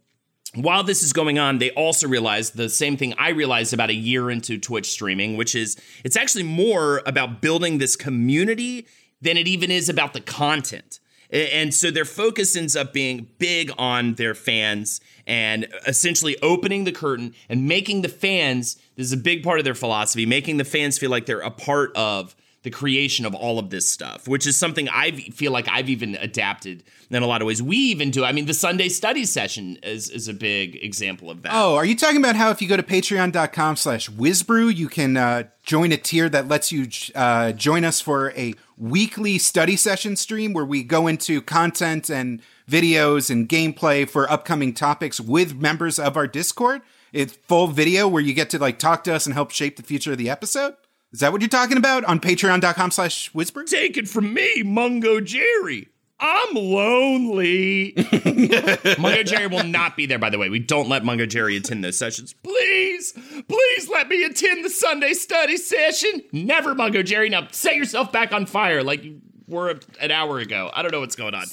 while this is going on, they also realize the same thing I realized about a year into Twitch streaming, which is it's actually more about building this community than it even is about the content. And so their focus ends up being big on their fans and essentially opening the curtain and making the fans, this is a big part of their philosophy, making the fans feel like they're a part of the creation of all of this stuff, which is something I feel like I've even adapted in a lot of ways. We even do. I mean, the Sunday study session is, is a big example of that. Oh, are you talking about how if you go to patreon.com slash WizBru, you can uh, join a tier that lets you uh, join us for a weekly study session stream where we go into content and videos and gameplay for upcoming topics with members of our Discord? It's full video where you get to like talk to us and help shape the future of the episode. Is that what you're talking about on patreon.com slash WizBru? Take it from me, Mungojerrie. I'm lonely. Mungojerrie will not be there, by the way. We don't let Mungojerrie attend those sessions. Please, please let me attend the Sunday study session. Never, Mungojerrie. Now set yourself back on fire like you were an hour ago. I don't know what's going on.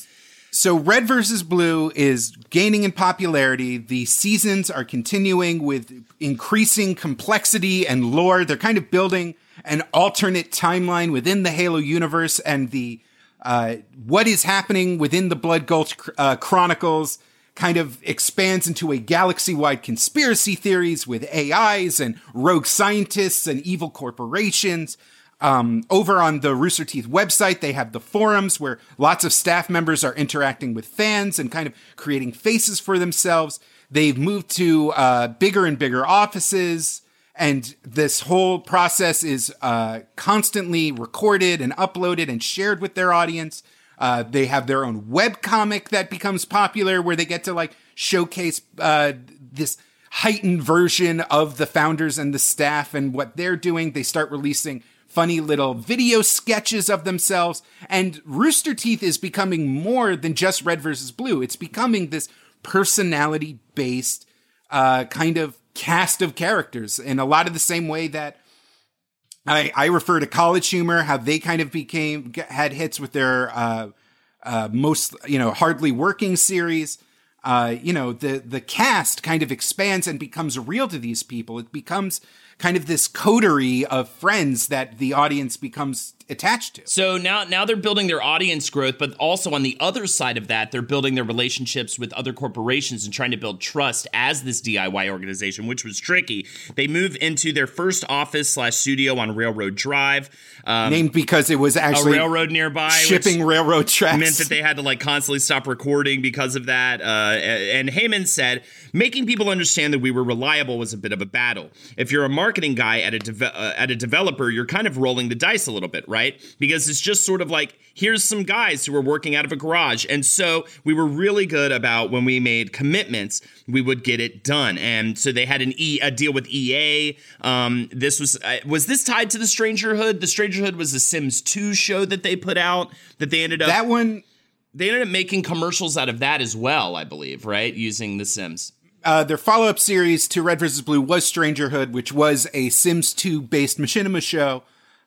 So, Red versus Blue is gaining in popularity. The seasons are continuing with increasing complexity and lore. They're kind of building an alternate timeline within the Halo universe and the uh, what is happening within the Blood Gulch uh, Chronicles kind of expands into a galaxy-wide conspiracy theories with AIs and rogue scientists and evil corporations. Um, over on the Rooster Teeth website, they have the forums where lots of staff members are interacting with fans and kind of creating faces for themselves. They've moved to uh, bigger and bigger offices and this whole process is uh, constantly recorded and uploaded and shared with their audience. Uh, they have their own web comic that becomes popular, where they get to like showcase uh, this heightened version of the founders and the staff and what they're doing. They start releasing funny little video sketches of themselves, and Rooster Teeth is becoming more than just Red versus Blue. It's becoming this personality based uh, kind of cast of characters in a lot of the same way that I, I refer to college humor, how they kind of became, had hits with their, uh, uh, most, you know, hardly working series. Uh, you know, the, the cast kind of expands and becomes real to these people. It becomes kind of this coterie of friends that the audience becomes attached to. So now now they're building their audience growth, but also on the other side of that, they're building their relationships with other corporations and trying to build trust as this DIY organization, which was tricky. They move into their first office slash studio on Railroad Drive. Um, Named because it was actually a railroad nearby, shipping railroad tracks. Meant that they had to like constantly stop recording because of that. Uh, and Heyman said, making people understand that we were reliable was a bit of a battle. If you're a marketing guy at a de- uh, at a developer, you're kind of rolling the dice a little bit, right? Because it's just sort of like here's some guys who are working out of a garage, and so we were really good about when we made commitments, we would get it done. And so they had an e a deal with EA. Um, this was uh, was this tied to the Strangerhood? The Strangerhood was a Sims 2 show that they put out that they ended up that one. They ended up making commercials out of that as well, I believe, right? Using The Sims. Uh, their follow up series to Red vs. Blue was Strangerhood, which was a Sims 2 based machinima show.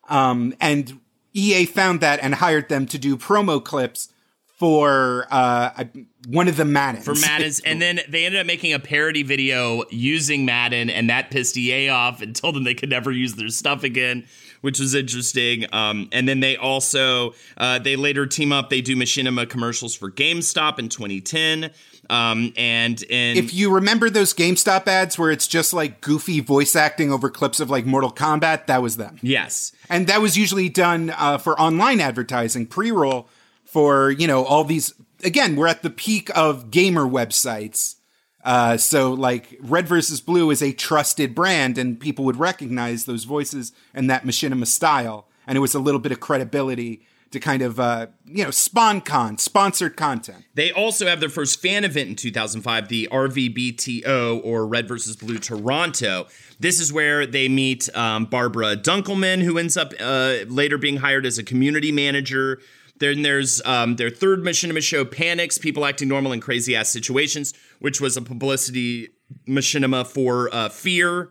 Um, and EA found that and hired them to do promo clips for uh, one of the Maddens. For Maddens. and then they ended up making a parody video using Madden, and that pissed EA off and told them they could never use their stuff again, which was interesting. Um, and then they also, uh, they later team up, they do machinima commercials for GameStop in 2010. Um, and and if you remember those GameStop ads where it's just like goofy voice acting over clips of like Mortal Kombat, that was them. Yes, and that was usually done uh, for online advertising, pre-roll for you know all these. Again, we're at the peak of gamer websites. Uh, so like Red versus Blue is a trusted brand, and people would recognize those voices and that machinima style, and it was a little bit of credibility to kind of uh, you know spawn con sponsored content. They also have their first fan event in 2005, the RVBTO or Red versus Blue Toronto. This is where they meet um, Barbara Dunkelman, who ends up uh, later being hired as a community manager. Then there's um, their third mission machinima show, Panics, People Acting Normal in Crazy Ass Situations, which was a publicity machinima for uh, Fear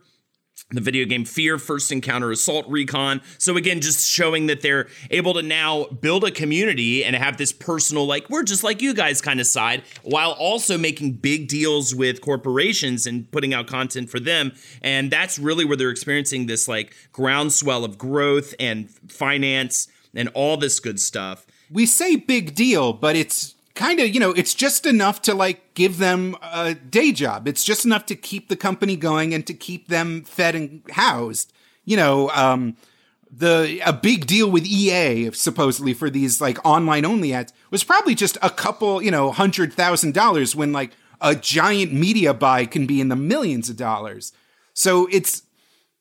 the video game Fear First Encounter Assault Recon. So again, just showing that they're able to now build a community and have this personal like we're just like you guys kind of side while also making big deals with corporations and putting out content for them. And that's really where they're experiencing this like groundswell of growth and finance and all this good stuff. We say big deal, but it's kind of, you know, it's just enough to like give them a day job. It's just enough to keep the company going and to keep them fed and housed. You know, um, the a big deal with EA supposedly for these like online only ads was probably just a couple, you know, hundred thousand dollars when like a giant media buy can be in the millions of dollars. So it's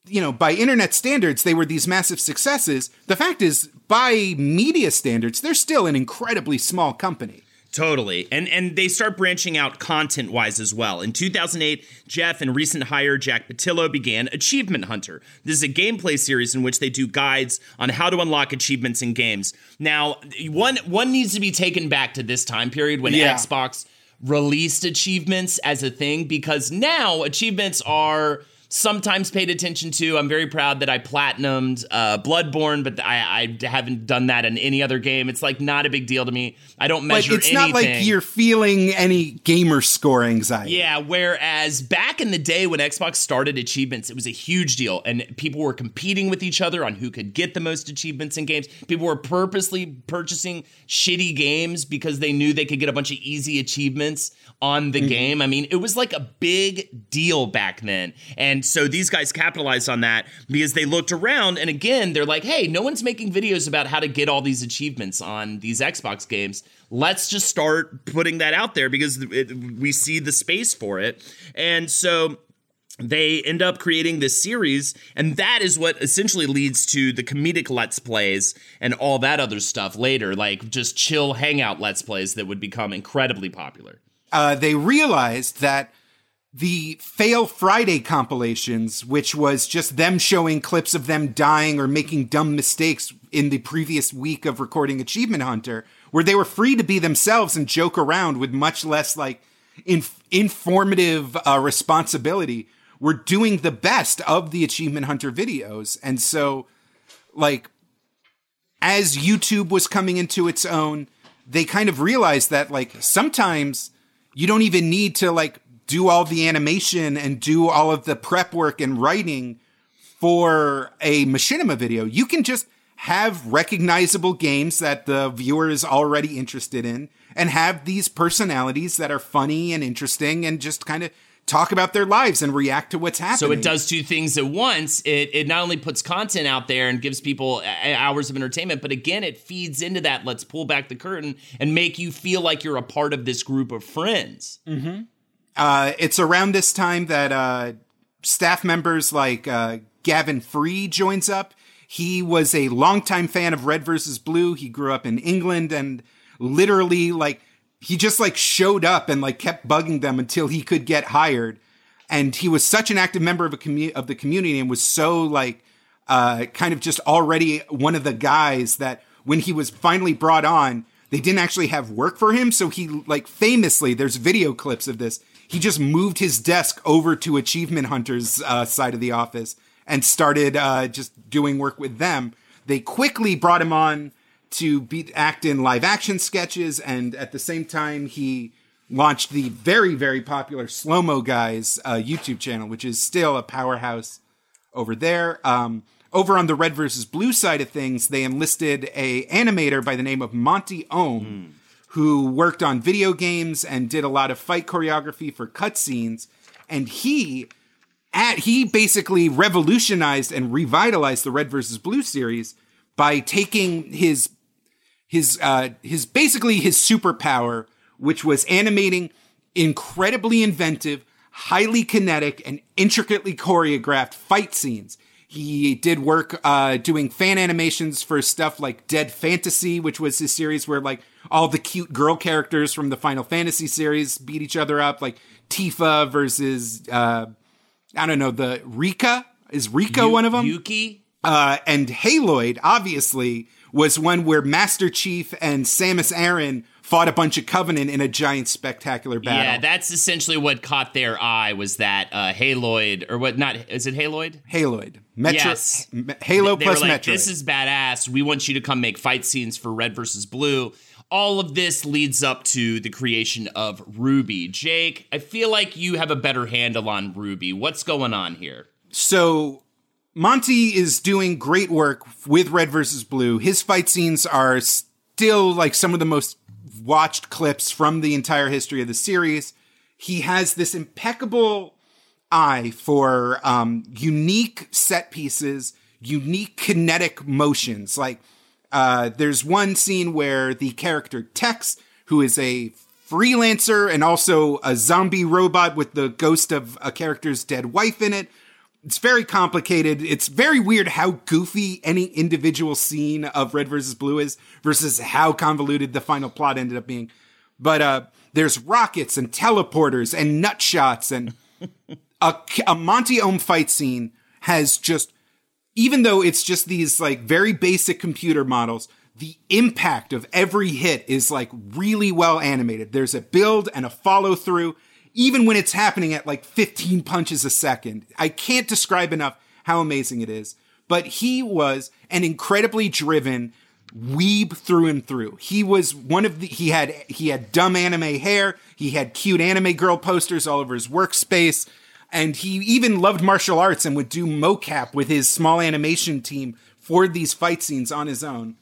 you know, by internet standards, they were these massive successes. The fact is, by media standards, they're still an incredibly small company. Totally. And and they start branching out content wise as well. In 2008, Geoff and recent hire Jack Pattillo began Achievement Hunter. This is a gameplay series in which they do guides on how to unlock achievements in games. Now, one one needs to be taken back to this time period when Yeah. Xbox released achievements as a thing because now achievements are sometimes paid attention to. I'm very proud that I platinumed uh, Bloodborne, but I, I haven't done that in any other game. It's like not a big deal to me. I don't But measure it's anything. not like you're feeling any gamer score anxiety. Yeah, whereas back in the day when Xbox started achievements, it was a huge deal, and people were competing with each other on who could get the most achievements in games. People were purposely purchasing shitty games because they knew they could get a bunch of easy achievements on the game. I mean, it was like a big deal back then. And so these guys capitalized on that because they looked around and again, they're like, hey, no one's making videos about how to get all these achievements on these Xbox games. Let's just start putting that out there because it, we see the space for it. And so they end up creating this series, and that is what essentially leads to the comedic Let's Plays and all that other stuff later, like just chill hangout Let's Plays that would become incredibly popular. uh, they realized that the Fail Friday compilations, which was just them showing clips of them dying or making dumb mistakes in the previous week of recording Achievement Hunter, where they were free to be themselves and joke around with much less like inf- informative uh, responsibility, were doing the best of the Achievement Hunter videos. And so, like, as YouTube was coming into its own, they kind of realized that like sometimes you don't even need to like do all the animation and do all of the prep work and writing for a machinima video. You can just have recognizable games that the viewer is already interested in and have these personalities that are funny and interesting and just kind of talk about their lives and react to what's happening. So it does two things at once. It it not only puts content out there and gives people a- hours of entertainment, but again, it feeds into that. Let's pull back the curtain and make you feel like you're a part of this group of friends. Mm-hmm. Uh, it's around this time that uh, staff members like uh, Gavin Free joins up. He was a longtime fan of Red versus Blue. He grew up in England and literally like he just like showed up and like kept bugging them until he could get hired. And he was such an active member of a commu- of the community and was so like uh, kind of just already one of the guys that when he was finally brought on, they didn't actually have work for him. So he like famously, there's video clips of this. He just moved his desk over to Achievement Hunter's uh, side of the office and started uh, just doing work with them. They quickly brought him on to be act in live action sketches, and at the same time, he launched the very very popular Slow Mo Guys uh, YouTube channel, which is still a powerhouse over there. Um, over on the red versus blue side of things, they enlisted a animator by the name of Monty Oum, who worked on video games and did a lot of fight choreography for cutscenes. And he at he basically revolutionized and revitalized the red versus blue series by taking his his uh his basically his superpower, which was animating incredibly inventive, highly kinetic, and intricately choreographed fight scenes. He did work uh, doing fan animations for stuff like Dead Fantasy, which was his series where like all the cute girl characters from the Final Fantasy series beat each other up, like Tifa versus uh, I don't know the Rika. Is Rika one of them? Yuki? Uh, and Haloid, obviously, was one where Master Chief and Samus Aran fought a bunch of Covenant in a giant spectacular battle. Yeah, that's essentially what caught their eye was that uh, Haloid, or what, not, is it Haloid? Haloid. Metro, Yes. Halo they plus like, Metro. This is badass. We want you to come make fight scenes for Red versus Blue. All of this leads up to the creation of RWBY. Jake, I feel like you have a better handle on RWBY. What's going on here? So Monty is doing great work with Red versus Blue. His fight scenes are still like some of the most watched clips from the entire history of the series. He has this impeccable eye for um, unique set pieces, unique kinetic motions. Like uh, there's one scene where the character Tex, who is a freelancer and also a zombie robot with the ghost of a character's dead wife in it. It's very complicated. It's very weird how goofy any individual scene of Red versus Blue is versus how convoluted the final plot ended up being. But uh, there's rockets and teleporters and nut shots and a, a Monty Oum fight scene has just even though it's just these like very basic computer models, the impact of every hit is like really well animated. There's a build and a follow through, even when it's happening at like 15 punches a second. I can't describe enough how amazing it is. But he was an incredibly driven weeb through and through. He was one of the he had he had dumb anime hair, he had cute anime girl posters all over his workspace and he even loved martial arts and would do mocap with his small animation team for these fight scenes on his own.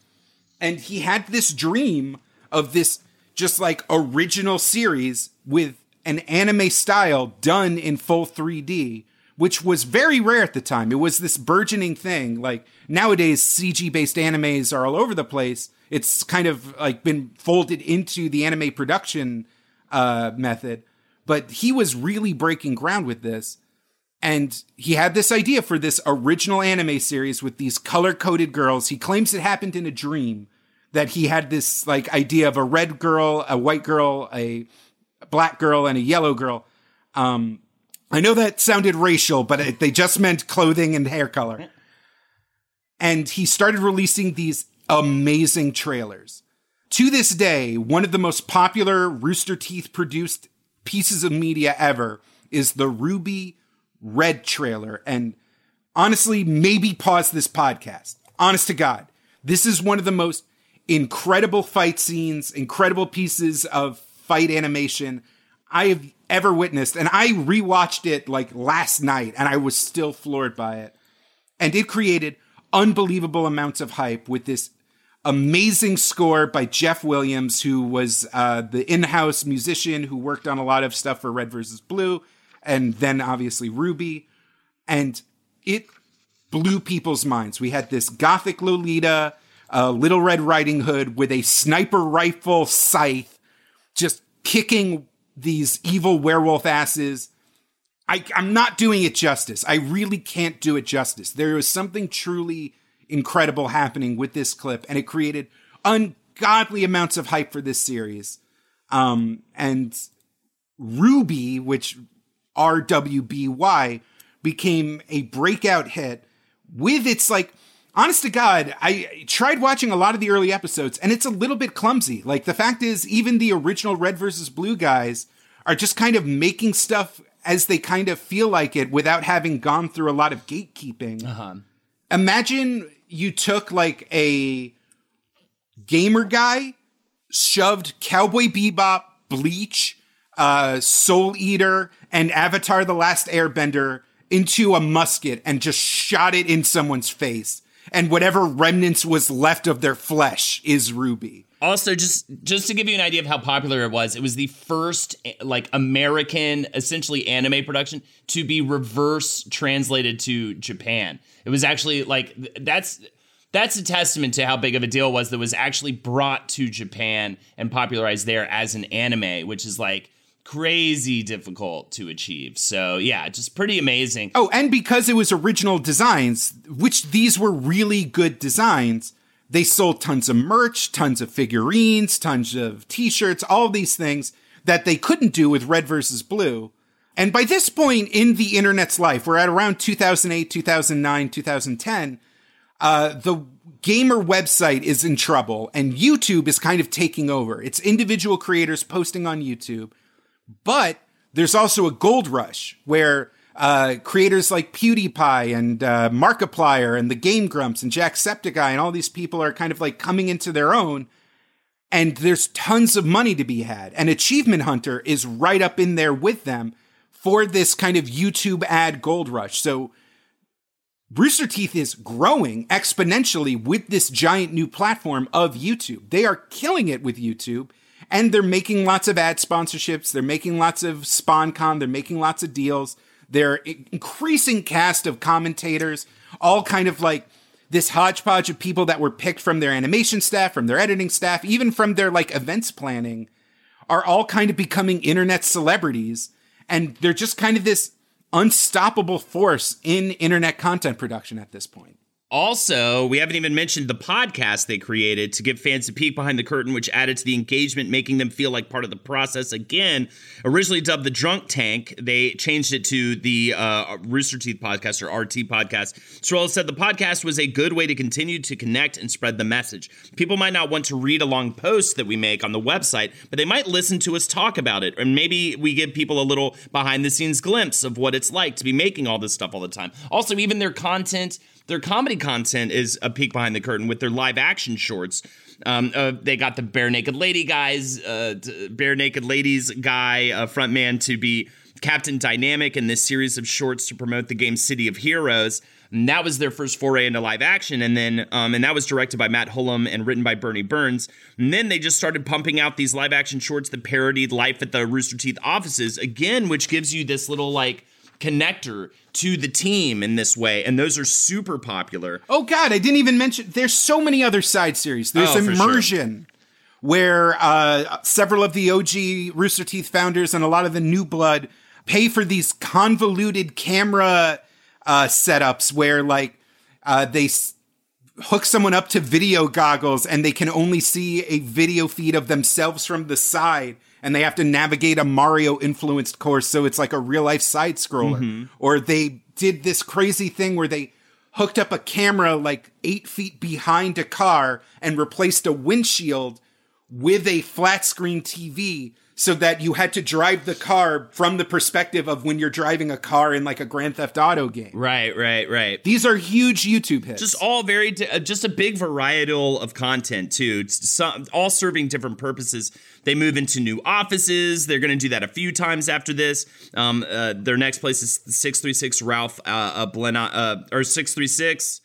And he had this dream of this just like original series with an anime style done in full 3D, which was very rare at the time. It was this burgeoning thing. Like nowadays, CG based animes are all over the place. It's kind of like been folded into the anime production uh, method but he was really breaking ground with this. And he had this idea for this original anime series with these color coded girls. He claims it happened in a dream that he had this like idea of a red girl, a white girl, a black girl, and a yellow girl. Um, I know that sounded racial, but it, they just meant clothing and hair color. And he started releasing these amazing trailers. To this day, one of the most popular Rooster Teeth produced pieces of media ever is the Ruby Red trailer. And honestly, maybe pause this podcast. Honest to God, this is one of the most incredible fight scenes, incredible pieces of fight animation I have ever witnessed. And I rewatched it like last night and I was still floored by it. And it created unbelievable amounts of hype with this amazing score by Jeff Williams, who was uh, the in-house musician who worked on a lot of stuff for Red versus Blue, and then obviously RWBY, and it blew people's minds. We had this gothic Lolita, uh, Little Red Riding Hood with a sniper rifle scythe, just kicking these evil werewolf asses. I, I'm not doing it justice. I really can't do it justice. There was something truly incredible happening with this clip, and it created ungodly amounts of hype for this series. Um, and Ruby, which RWBY, became a breakout hit with its like, honest to God, I tried watching a lot of the early episodes, and it's a little bit clumsy. Like, the fact is, even the original Red versus Blue guys are just kind of making stuff as they kind of feel like it without having gone through a lot of gatekeeping. Uh-huh. Imagine you took like a gamer guy, shoved Cowboy Bebop, Bleach, uh, Soul Eater, and Avatar The Last Airbender into a musket and just shot it in someone's face. And whatever remnants was left of their flesh is RWBY. Also, just just to give you an idea of how popular it was, it was the first like American, essentially anime production to be reverse translated to Japan. It was actually like that's that's a testament to how big of a deal it was that was actually brought to Japan and popularized there as an anime, which is like crazy difficult to achieve. So yeah, just pretty amazing. Oh, and because it was original designs, which these were really good designs, they sold tons of merch, tons of figurines, tons of t-shirts, all these things that they couldn't do with Red versus Blue. And by this point in the internet's life, we're at around 2008, 2009, 2010, uh, the gamer website is in trouble and YouTube is kind of taking over. It's individual creators posting on YouTube, but there's also a gold rush where uh, creators like PewDiePie and uh, Markiplier and the Game Grumps and Jacksepticeye and all these people are kind of like coming into their own. And there's tons of money to be had. And Achievement Hunter is right up in there with them for this kind of YouTube ad gold rush. So Rooster Teeth is growing exponentially with this giant new platform of YouTube. They are killing it with YouTube and they're making lots of ad sponsorships. They're making lots of SpawnCon. They're making lots of deals. They're increasing cast of commentators, all kind of like this hodgepodge of people that were picked from their animation staff, from their editing staff, even from their like events planning, are all kind of becoming internet celebrities. And they're just kind of this unstoppable force in internet content production at this point. Also, we haven't even mentioned the podcast they created to give fans a peek behind the curtain, which added to the engagement, making them feel like part of the process. Again, originally dubbed the Drunk Tank, they changed it to the uh, Rooster Teeth podcast or RT podcast. Sorola said the podcast was a good way to continue to connect and spread the message. People might not want to read a long post that we make on the website, but they might listen to us talk about it. And maybe we give people a little behind the scenes glimpse of what it's like to be making all this stuff all the time. Also, even their content their comedy content is a peek behind the curtain with their live action shorts. Um, uh, they got the bare naked Lady guys, uh, Barenaked Ladies guy, uh, frontman to be Captain Dynamic in this series of shorts to promote the game City of Heroes. And that was their first foray into live action, and then um, and that was directed by Matt Hullum and written by Burnie Burns. And then they just started pumping out these live action shorts that parodied life at the Rooster Teeth offices again, which gives you this little like connector to the team in this way, and those are super popular. Oh God, I didn't even mention. There's so many other side series. There's Oh, Immersion, where uh, several of the OG Rooster Teeth founders and a lot of the new blood pay for these convoluted camera uh, setups where like uh, they. S- hook someone up to video goggles and they can only see a video feed of themselves from the side and they have to navigate a Mario influenced course so it's like a real life side scroller. Mm-hmm. Or they did this crazy thing where they hooked up a camera like eight feet behind a car and replaced a windshield with a flat screen TV so that you had to drive the car from the perspective of when you're driving a car in like a Grand Theft Auto game. Right, right, right. These are huge YouTube hits. just all very uh, just a big varietal of content too it's some, all serving different purposes they move into new offices they're going to do that a few times after this um, uh, their next place is 636 ralph uh, uh, uh or 636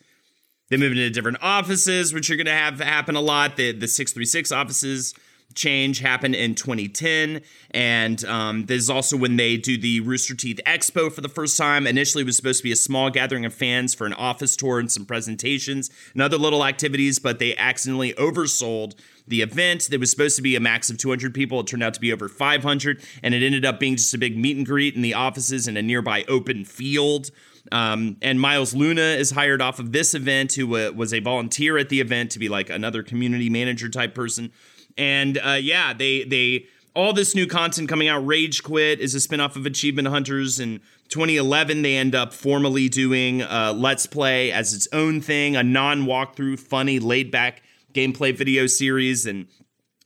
they move into different offices which are going to have happen a lot the, the 636 offices change happened in 2010 and um, this is also when they do the rooster teeth expo for the first time. Initially it was supposed to be a small gathering of fans for an office tour and some presentations and other little activities but they accidentally oversold the event. That was supposed to be a max of 200 people. It turned out to be over 500 and it ended up being just a big meet and greet in the offices in a nearby open field. Um, and Miles Luna is hired off of this event, who uh, was a volunteer at the event to be like another community manager type person. And uh, yeah, they they all this new content coming out. Rage Quit is a spinoff of Achievement Hunters. In 2011, they end up formally doing uh, Let's Play as its own thing, a non walkthrough, funny, laid back gameplay video series. And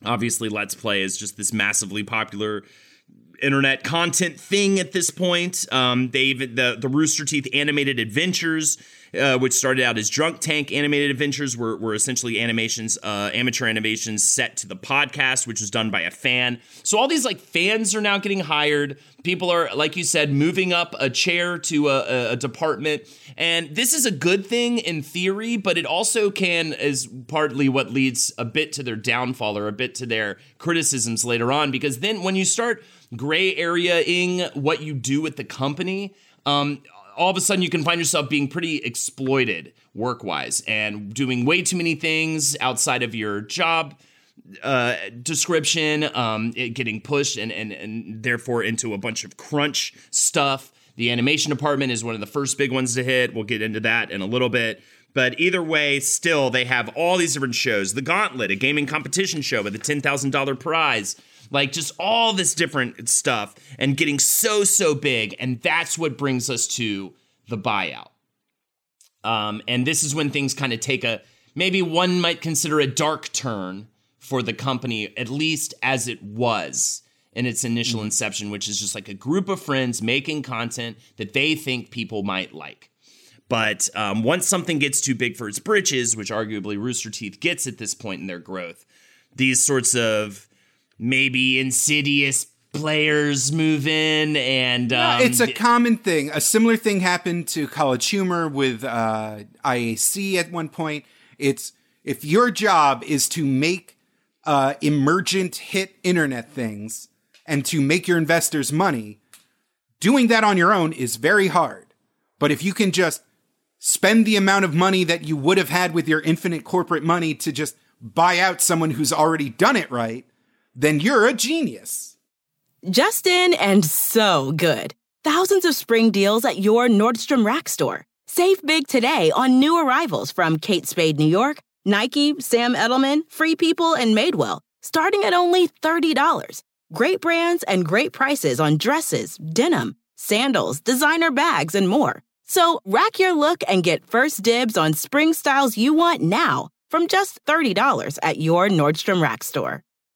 obviously, Let's Play is just this massively popular internet content thing at this point. Um, they the the Rooster Teeth animated adventures, uh, which started out as Drunk Tank animated adventures, were were essentially animations, uh, amateur animations set to the podcast, which was done by a fan. So all these like fans are now getting hired. People are, like you said, moving up a chair to a, a, department, and this is a good thing in theory, but it also can is partly what leads a bit to their downfall or a bit to their criticisms later on. Because then when you start gray area-ing what you do with the company, um, all of a sudden you can find yourself being pretty exploited work-wise and doing way too many things outside of your job uh, description, um, getting pushed and, and and therefore into a bunch of crunch stuff. The animation department is one of the first big ones to hit. We'll get into that in a little bit. But either way, still, they have all these different shows. The Gauntlet, a gaming competition show with a $10,000 prize. Like just all this different stuff and getting so, so big. And that's what brings us to the buyout. Um, and this is when things kind of take a maybe one might consider a dark turn for the company, at least as it was in its initial mm. inception, which is just like a group of friends making content that they think people might like. But um, once something gets too big for its britches, which arguably Rooster Teeth gets at this point in their growth, these sorts of maybe insidious players move in and um, it's a common thing. A similar thing happened to college humor with uh, iac at one point. It's if your job is to make uh, emergent hit internet things and to make your investors money doing that on your own is very hard. But if you can just spend the amount of money that you would have had with your infinite corporate money to just buy out someone who's already done it right then you're a genius Justin and so good. Thousands of spring deals at your Nordstrom Rack store. Save big today on new arrivals from Kate Spade New York, Nike, Sam Edelman, Free People, and Madewell, starting at only $30. Great brands and great prices on dresses, denim, sandals, designer bags, and more. So rack your look and get first dibs on spring styles you want now from just $30 at your Nordstrom Rack store.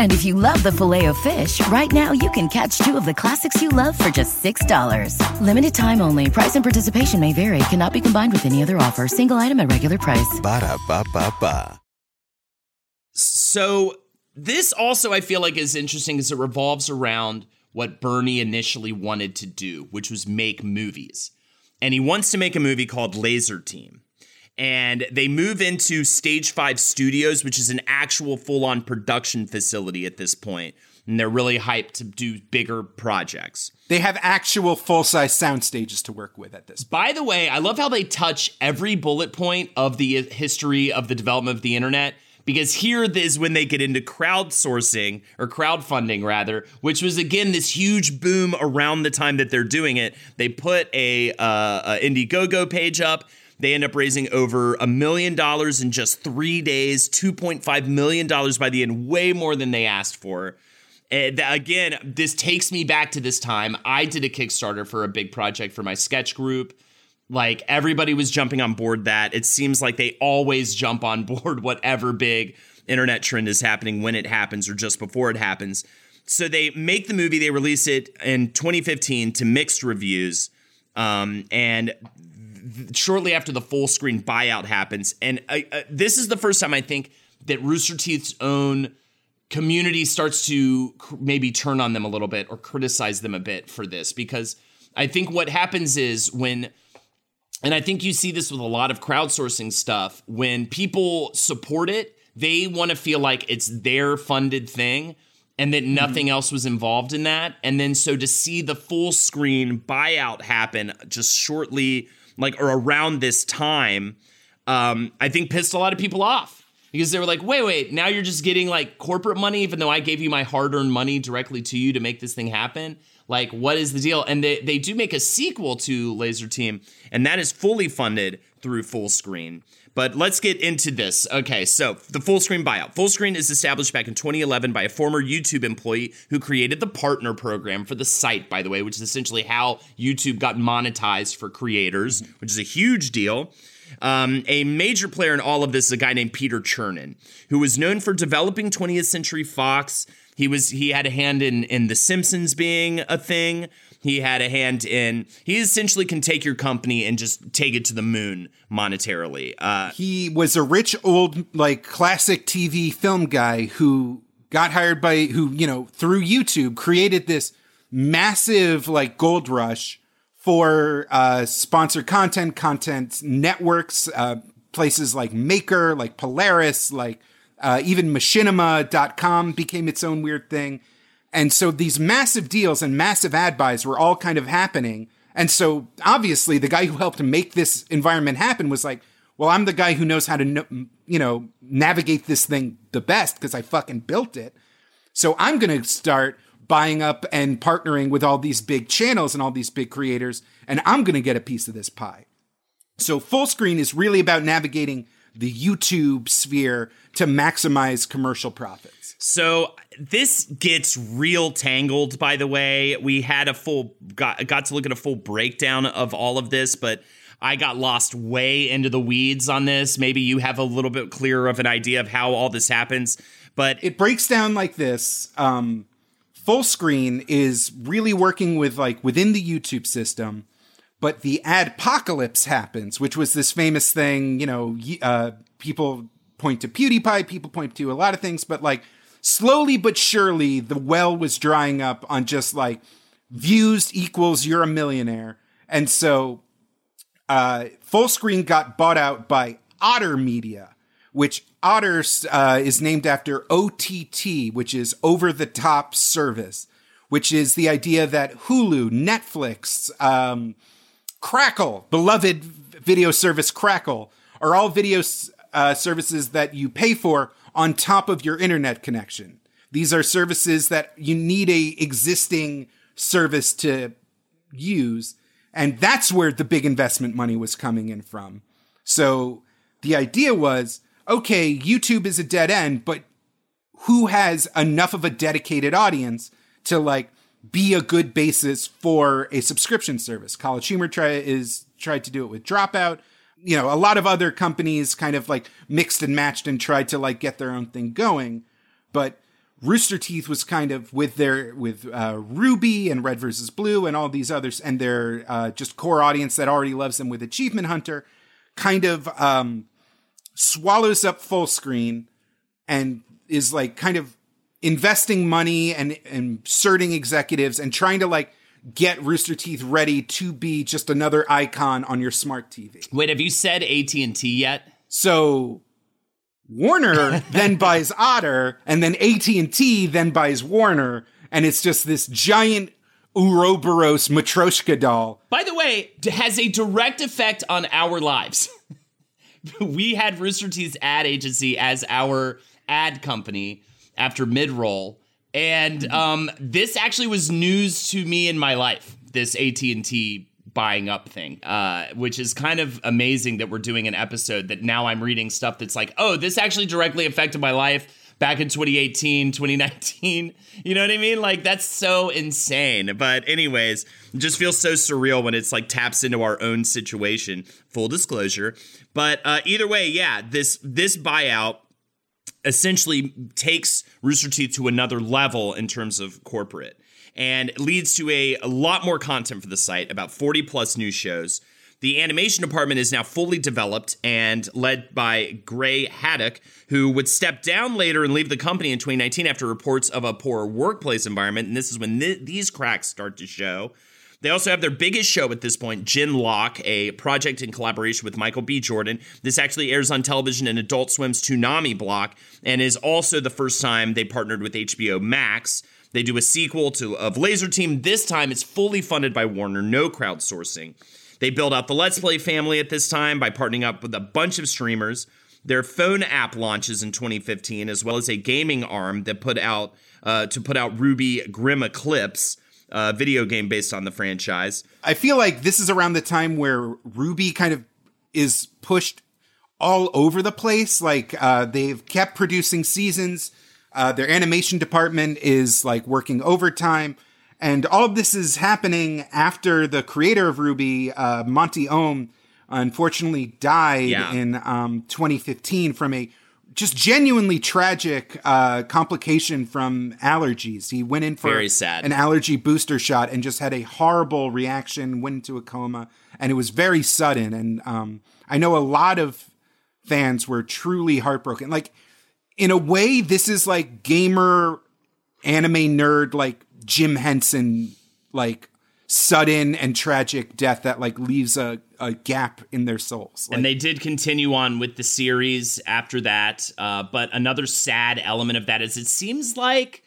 And if you love the filet of fish, right now you can catch two of the classics you love for just $6. Limited time only. Price and participation may vary. Cannot be combined with any other offer. Single item at regular price. Ba da ba ba ba. So this also I feel like is interesting as it revolves around what Burnie initially wanted to do, which was make movies. And he wants to make a movie called Laser Team. And they move into Stage 5 Studios, which is an actual full on production facility at this point. And they're really hyped to do bigger projects. They have actual full size sound stages to work with at this point. By the way, I love how they touch every bullet point of the history of the development of the internet because here is when they get into crowdsourcing or crowdfunding rather which was again this huge boom around the time that they're doing it they put a, uh, a indiegogo page up they end up raising over a million dollars in just three days 2.5 million dollars by the end way more than they asked for and again this takes me back to this time i did a kickstarter for a big project for my sketch group like everybody was jumping on board that. It seems like they always jump on board whatever big internet trend is happening when it happens or just before it happens. So they make the movie, they release it in 2015 to mixed reviews. Um, and th- shortly after the full screen buyout happens, and uh, this is the first time I think that Rooster Teeth's own community starts to cr- maybe turn on them a little bit or criticize them a bit for this because I think what happens is when and I think you see this with a lot of crowdsourcing stuff. When people support it, they want to feel like it's their funded thing and that nothing mm-hmm. else was involved in that. And then so to see the full screen buyout happen just shortly, like or around this time, um, I think pissed a lot of people off because they were like, wait, wait, now you're just getting like corporate money, even though I gave you my hard earned money directly to you to make this thing happen. Like, what is the deal? And they, they do make a sequel to Laser Team, and that is fully funded through Fullscreen. But let's get into this. Okay, so the full screen buyout. Full screen is established back in 2011 by a former YouTube employee who created the partner program for the site, by the way, which is essentially how YouTube got monetized for creators, which is a huge deal. Um, a major player in all of this is a guy named Peter Chernin, who was known for developing 20th Century Fox, he was he had a hand in in The Simpsons being a thing. He had a hand in. He essentially can take your company and just take it to the moon monetarily. Uh, he was a rich old like classic TV film guy who got hired by who you know through YouTube created this massive like gold rush for uh, sponsored content, content networks, uh, places like Maker, like Polaris, like uh, even machinima.com became its own weird thing. And so these massive deals and massive ad buys were all kind of happening. And so obviously the guy who helped make this environment happen was like, well, I'm the guy who knows how to, you know, navigate this thing the best because I fucking built it. So I'm going to start buying up and partnering with all these big channels and all these big creators, and I'm going to get a piece of this pie. So full screen is really about navigating the YouTube sphere to maximize commercial profits. So this gets real tangled by the way. We had a full got got to look at a full breakdown of all of this, but I got lost way into the weeds on this. Maybe you have a little bit clearer of an idea of how all this happens, but it breaks down like this. Um, full screen is really working with like within the YouTube system, but the adpocalypse happens, which was this famous thing. You know, uh, people point to PewDiePie, people point to a lot of things, but like slowly but surely, the well was drying up on just like views equals you're a millionaire, and so uh, Fullscreen got bought out by Otter Media, which Otter uh, is named after OTT, which is over the top service, which is the idea that Hulu, Netflix, um, Crackle, beloved video service Crackle, are all video uh, services that you pay for on top of your internet connection. These are services that you need a existing service to use and that's where the big investment money was coming in from. So the idea was okay, YouTube is a dead end, but who has enough of a dedicated audience to like be a good basis for a subscription service? College Humor try, is tried to do it with Dropout. You know, a lot of other companies kind of like mixed and matched and tried to like get their own thing going. But Rooster Teeth was kind of with their with uh, RWBY and Red versus Blue and all these others and their uh, just core audience that already loves them with Achievement Hunter, kind of um, swallows up full screen and is like kind of investing money and, and inserting executives and trying to like get Rooster Teeth ready to be just another icon on your smart TV. Wait, have you said AT and T yet? So Warner then buys Otter, and then AT and T then buys Warner, and it's just this giant Ouroboros Matryoshka doll. By the way, has a direct effect on our lives. we had Rooster Teeth's ad agency as our ad company after mid-roll, and um, this actually was news to me in my life. This AT and T buying up thing, uh, which is kind of amazing that we're doing an episode that now I'm reading stuff that's like, oh, this actually directly affected my life back in 2018, 2019. You know what I mean? Like that's so insane. But anyways, just feels so surreal when it's like taps into our own situation. Full disclosure. But uh, either way, yeah, this this buyout essentially takes Rooster Teeth to another level in terms of corporate and leads to a, a lot more content for the site, about 40 plus new shows. The animation department is now fully developed and led by Gray Haddock, who would step down later and leave the company in 2019 after reports of a poor workplace environment. And this is when th- these cracks start to show. They also have their biggest show at this point, gen:LOCK, a project in collaboration with Michael B. Jordan. This actually airs on television in Adult Swim's Toonami block and is also the first time they partnered with HBO Max. They do a sequel to of Laser Team. This time it's fully funded by Warner, no crowdsourcing. They build out the Let's Play family at this time by partnering up with a bunch of streamers. Their phone app launches in 2015, as well as a gaming arm that put out uh, to put out RWBY Grim Eclipse, a video game based on the franchise. I feel like this is around the time where RWBY kind of is pushed all over the place. Like uh, they've kept producing seasons uh, their animation department is like working overtime. And all of this is happening after the creator of RWBY, uh, Monty Oum, unfortunately died yeah. in um, 2015 from a just genuinely tragic uh, complication from allergies. He went in for an allergy booster shot and just had a horrible reaction, went into a coma, and it was very sudden. And um, I know a lot of fans were truly heartbroken. Like in a way, this is like gamer anime nerd, like Jim Henson, like sudden and tragic death that like leaves a, a gap in their souls. Like, and they did continue on with the series after that. Uh, but another sad element of that is it seems like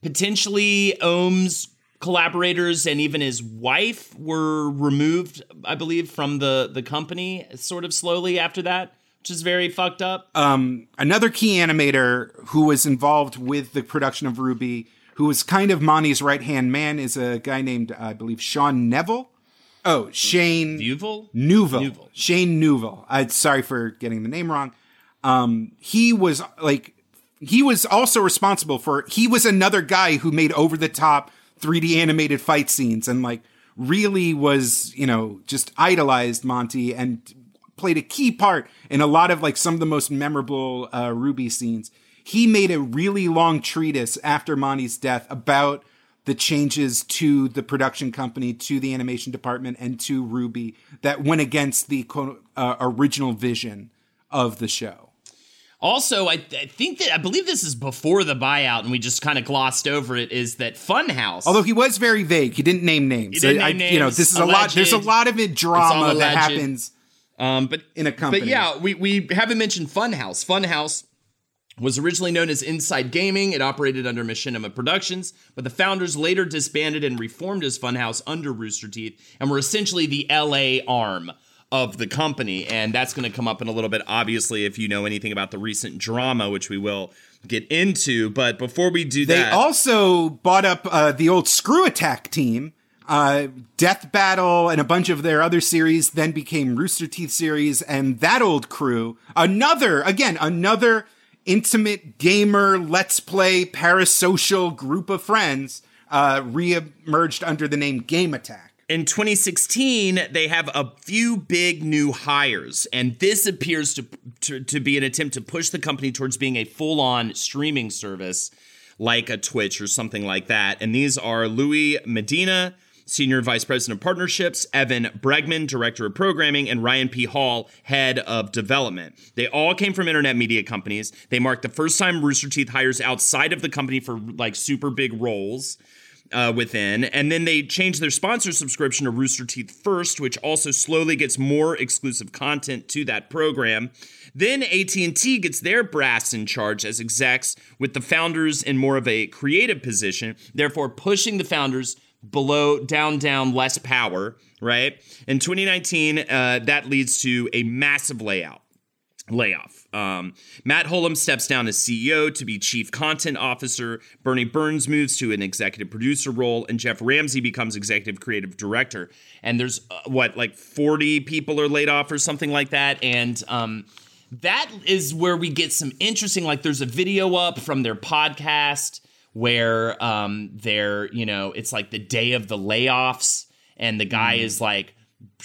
potentially Oum's collaborators and even his wife were removed, I believe, from the the company sort of slowly after that which is very fucked up. Um, another key animator who was involved with the production of RWBY who was kind of Monty's right hand man, is a guy named I believe Sean Neville. Oh, Shane Newville? Newville. Newville. Shane Newville. I'm sorry for getting the name wrong. Um, he was like he was also responsible for he was another guy who made over the top 3D animated fight scenes and like really was, you know, just idolized Monty and played a key part in a lot of like some of the most memorable uh, RWBY scenes. He made a really long treatise after Monty's death about the changes to the production company, to the animation department, and to RWBY that went against the uh, original vision of the show. Also, I, I, think that I believe this is before the buyout, and we just kind of glossed over it. Is that Funhouse? Although he was very vague, he didn't name names. Didn't I, name names. You know, this is alleged. a lot. There's a lot of it drama that happens. Um, but in a company. But yeah, we we haven't mentioned Funhouse. Funhouse was originally known as Inside Gaming. It operated under Machinima Productions, but the founders later disbanded and reformed as Funhouse under Rooster Teeth and were essentially the LA arm of the company. And that's going to come up in a little bit, obviously, if you know anything about the recent drama, which we will get into. But before we do they that. They also bought up uh, the old Screw Attack team. Uh, Death Battle and a bunch of their other series then became Rooster Teeth series, and that old crew, another, again, another intimate gamer, let's play, parasocial group of friends, uh, re-emerged under the name Game Attack. In 2016, they have a few big new hires, and this appears to, to, to be an attempt to push the company towards being a full on streaming service like a Twitch or something like that. And these are Louis Medina, Senior Vice President of Partnerships, Evan Bregman, Director of Programming, and Ryan P. Hall, Head of Development. They all came from internet media companies. They marked the first time Rooster Teeth hires outside of the company for like super big roles. Uh, within, and then they changed their sponsor subscription to Rooster Teeth First, which also slowly gets more exclusive content to that program. Then AT&T gets their brass in charge as execs, with the founders in more of a creative position, therefore pushing the founders below, down, down, less power. Right in 2019, uh, that leads to a massive layout layoff. Um, Matt Hullum steps down as CEO to be chief content officer. Burnie Burns moves to an executive producer role, and Geoff Ramsey becomes executive creative director. And there's uh, what, like 40 people are laid off or something like that. And um, that is where we get some interesting, like, there's a video up from their podcast where um, they're, you know, it's like the day of the layoffs, and the guy mm. is like,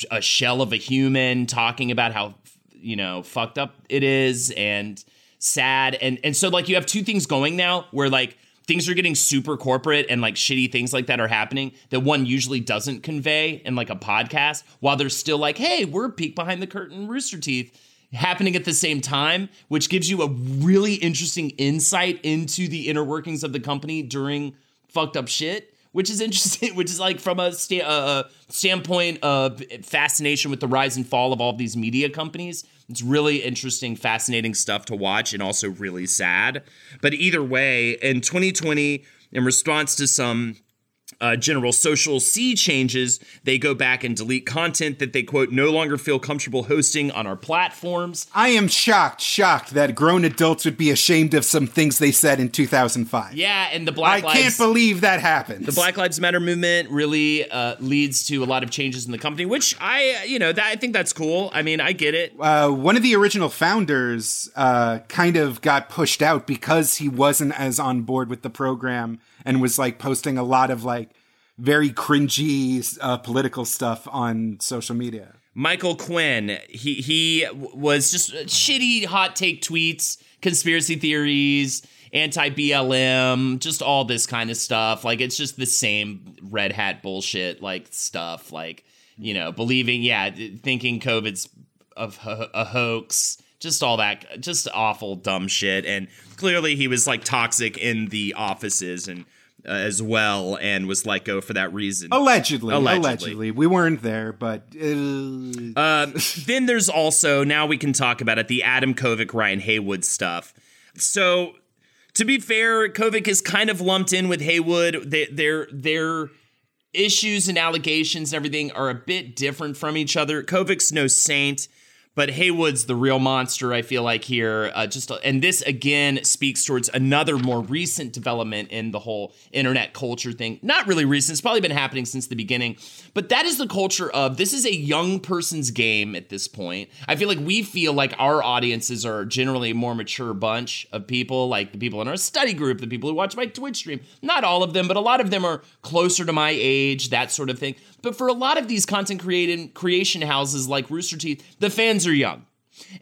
a shell of a human talking about how you know fucked up it is and sad and and so like you have two things going now where like things are getting super corporate and like shitty things like that are happening that one usually doesn't convey in like a podcast while they're still like hey we're peek behind the curtain rooster teeth happening at the same time which gives you a really interesting insight into the inner workings of the company during fucked up shit which is interesting, which is like from a sta- uh, standpoint of fascination with the rise and fall of all of these media companies. It's really interesting, fascinating stuff to watch and also really sad. But either way, in 2020, in response to some uh, general social sea changes, they go back and delete content that they quote no longer feel comfortable hosting on our platforms. I am shocked, shocked that grown adults would be ashamed of some things they said in 2005. Yeah, and the Black I Lives, can't believe that happened. The Black Lives Matter movement really uh, leads to a lot of changes in the company, which I, you know, that, I think that's cool. I mean, I get it. Uh, one of the original founders uh, kind of got pushed out because he wasn't as on board with the program and was like posting a lot of like very cringy uh, political stuff on social media. Michael Quinn, he he was just shitty hot take tweets, conspiracy theories, anti BLM, just all this kind of stuff. Like it's just the same red hat bullshit like stuff. Like you know, believing, yeah, thinking COVID's of a hoax, just all that, just awful dumb shit. And clearly, he was like toxic in the offices and uh, as well and was let go for that reason. Allegedly, allegedly, allegedly. we weren't there, but uh... uh, then there's also now we can talk about it the Adam Kovic Ryan Haywood stuff. So to be fair, Kovic is kind of lumped in with Haywood. They, their their issues and allegations and everything are a bit different from each other. Kovic's no saint. But Haywood's the real monster. I feel like here, uh, just and this again speaks towards another more recent development in the whole internet culture thing. Not really recent; it's probably been happening since the beginning. But that is the culture of this is a young person's game at this point. I feel like we feel like our audiences are generally a more mature bunch of people, like the people in our study group, the people who watch my Twitch stream. Not all of them, but a lot of them are closer to my age, that sort of thing. But for a lot of these content creating creation houses like Rooster Teeth, the fans are young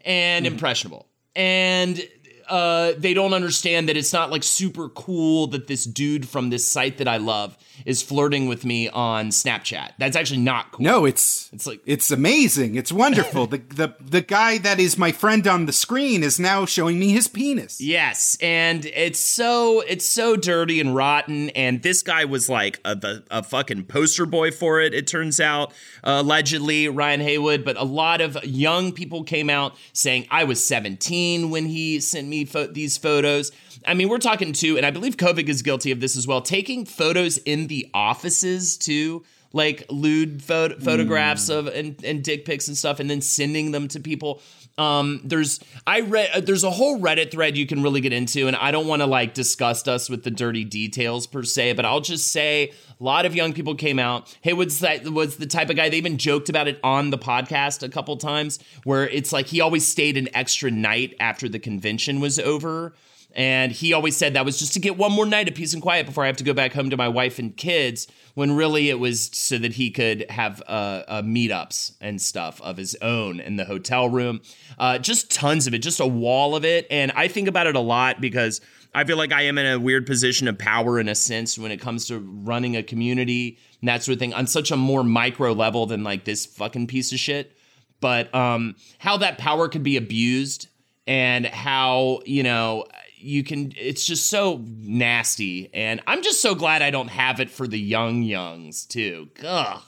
and mm-hmm. impressionable. And uh, they don't understand that it's not like super cool that this dude from this site that I love is flirting with me on Snapchat. That's actually not cool. No, it's it's like it's amazing. It's wonderful. the the the guy that is my friend on the screen is now showing me his penis. Yes, and it's so it's so dirty and rotten. And this guy was like a, the, a fucking poster boy for it. It turns out uh, allegedly Ryan Haywood, but a lot of young people came out saying I was 17 when he sent me fo- these photos. I mean, we're talking too, and I believe Kovic is guilty of this as well, taking photos in the offices too, like lewd photographs mm. of and, and dick pics and stuff, and then sending them to people. Um, there's I read uh, there's a whole Reddit thread you can really get into, and I don't want to like disgust us with the dirty details per se, but I'll just say a lot of young people came out. Haywood's that was the type of guy they even joked about it on the podcast a couple times, where it's like he always stayed an extra night after the convention was over and he always said that was just to get one more night of peace and quiet before I have to go back home to my wife and kids. When really it was so that he could have uh, uh, meetups and stuff of his own in the hotel room. Uh, just tons of it, just a wall of it. And I think about it a lot because I feel like I am in a weird position of power in a sense when it comes to running a community and that sort of thing on such a more micro level than like this fucking piece of shit. But um, how that power could be abused and how, you know, you can it's just so nasty. And i'm just so glad i don't have it for the young youngs too. Ugh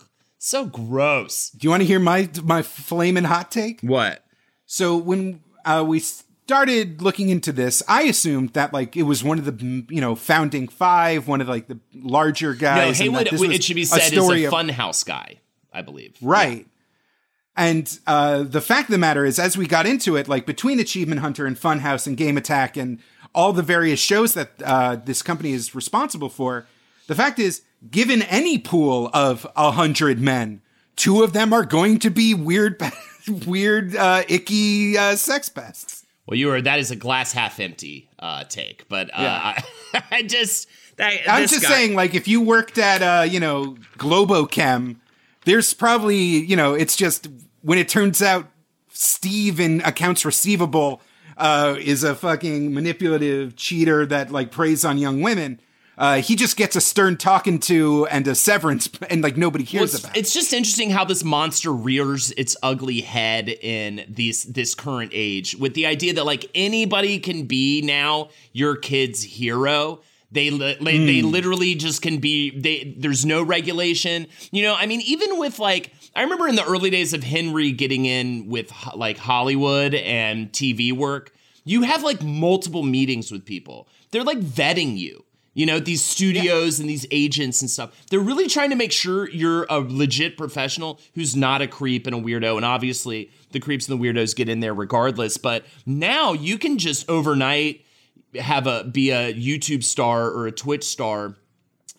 so gross. Do you want to hear my my flaming hot take? What? So when uh, we started looking into this i assumed that like it was one of the you know founding five one of like the larger guys no haywood it should be said is a funhouse guy i believe. Right. Yeah. And uh, the fact of the matter is, as we got into it, like between Achievement Hunter and Funhouse and Game Attack and all the various shows that uh, this company is responsible for. The fact is, given any pool of a hundred men, two of them are going to be weird, weird, uh, icky uh, sex pests. Well, you are that is a glass half empty uh, take, but uh, yeah. I, I, just that, I'm just guy- saying, like if you worked at uh, you know Globochem, there's probably you know it's just when it turns out Steve in accounts receivable uh, is a fucking manipulative cheater that like preys on young women. Uh, he just gets a stern talking to and a severance, and like nobody hears well, it's, about. It's just interesting how this monster rears its ugly head in these this current age, with the idea that like anybody can be now your kid's hero. They li- mm. they hmm. literally just can be. They there's no regulation. You know, I mean, even with like I remember in the early days of Henry getting in with like Hollywood and TV work, you have like multiple meetings with people. They're like vetting you. You know, these studios yeah. and these agents and stuff. They're really trying to make sure you're a legit professional who's not a creep and a weirdo. And obviously, the creeps and the weirdos get in there regardless. But now you can just overnight have a be a YouTube star or a Twitch star,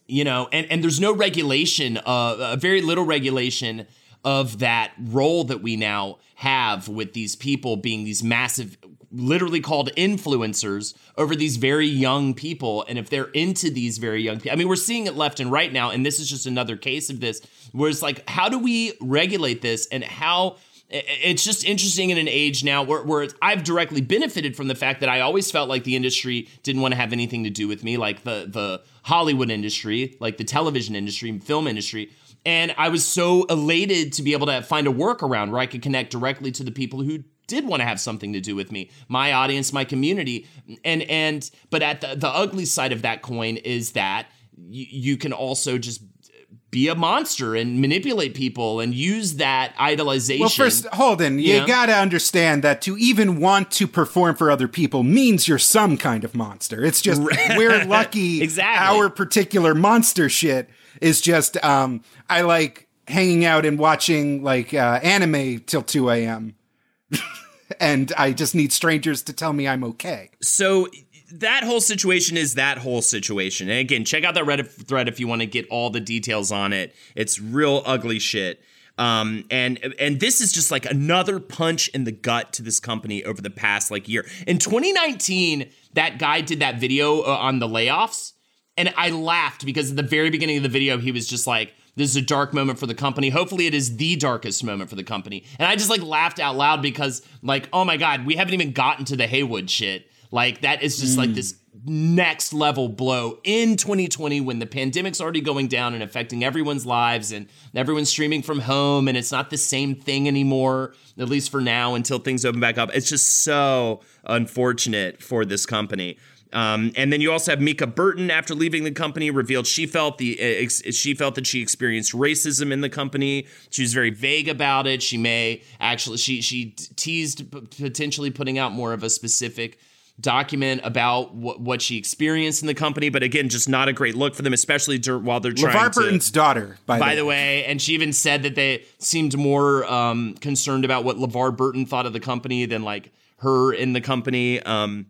you know, and, and there's no regulation, uh, a very little regulation of that role that we now have with these people being these massive literally called influencers over these very young people and if they're into these very young people i mean we're seeing it left and right now and this is just another case of this where it's like how do we regulate this and how it's just interesting in an age now where, where I've directly benefited from the fact that I always felt like the industry didn't want to have anything to do with me, like the the Hollywood industry, like the television industry, film industry. And I was so elated to be able to find a workaround where I could connect directly to the people who did want to have something to do with me, my audience, my community. And and but at the, the ugly side of that coin is that y- you can also just be a monster and manipulate people and use that idolization. Well, first, Holden, you, you gotta understand that to even want to perform for other people means you're some kind of monster. It's just we're lucky. exactly. Our particular monster shit is just um, I like hanging out and watching like uh, anime till two a.m. and I just need strangers to tell me I'm okay. So that whole situation is that whole situation. And again, check out that Reddit thread if you want to get all the details on it. It's real ugly shit. Um, and and this is just like another punch in the gut to this company over the past like year. In 2019, that guy did that video uh, on the layoffs, and I laughed because at the very beginning of the video, he was just like, "This is a dark moment for the company. Hopefully, it is the darkest moment for the company." And I just like laughed out loud because like, oh my god, we haven't even gotten to the Haywood shit. Like that is just mm. like this next level blow in 2020 when the pandemic's already going down and affecting everyone's lives and everyone's streaming from home and it's not the same thing anymore at least for now until things open back up it's just so unfortunate for this company um, and then you also have Mica Burton after leaving the company revealed she felt the uh, ex- she felt that she experienced racism in the company. She was very vague about it. She may actually she she teased potentially putting out more of a specific document about what, what she experienced in the company, but again, just not a great look for them, especially dur- while they're trying LeVar Burton's daughter, by, by the, way. way. And she even said that they seemed more um, concerned about what LeVar Burton thought of the company than like her in the company. Um,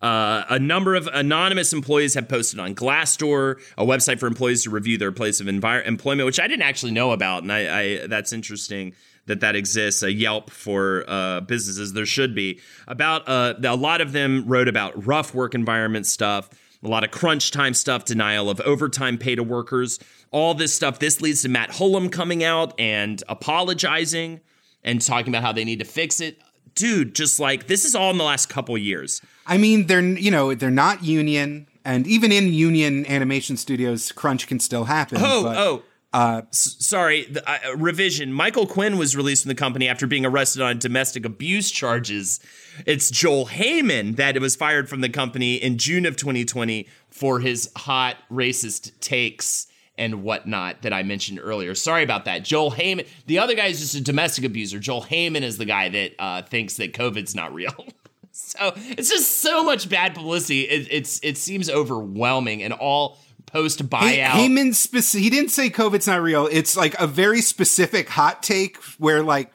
uh, a number of anonymous employees have posted on Glassdoor, a website for employees to review their place of envir- employment, which I didn't actually know about, and I, I that's interesting that that exists, a Yelp for uh, businesses. There should be about uh, a lot of them wrote about rough work environment stuff, a lot of crunch time stuff, denial of overtime pay to workers, all this stuff. This leads to Matt Hullum coming out and apologizing and talking about how they need to fix it. Dude, just like this is all in the last couple years. I mean, they're you know they're not union, and even in union animation studios, crunch can still happen. Oh, but- oh, uh, S- sorry, the, uh, revision. Michael Quinn was released from the company after being arrested on domestic abuse charges. It's Joel Heyman that was fired from the company in June of 2020 for his hot racist takes and whatnot that I mentioned earlier. Sorry about that. Joel Heyman. The other guy is just a domestic abuser. Joel Heyman is the guy that uh, thinks that COVID's not real. so it's just so much bad publicity. It, it's it seems overwhelming and all post buyout. Heyman speci- he didn't say COVID's not real. It's like a very specific hot take where like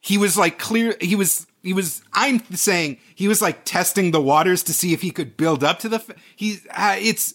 he was like clear he was he was I'm saying he was like testing the waters to see if he could build up to the f- he uh, it's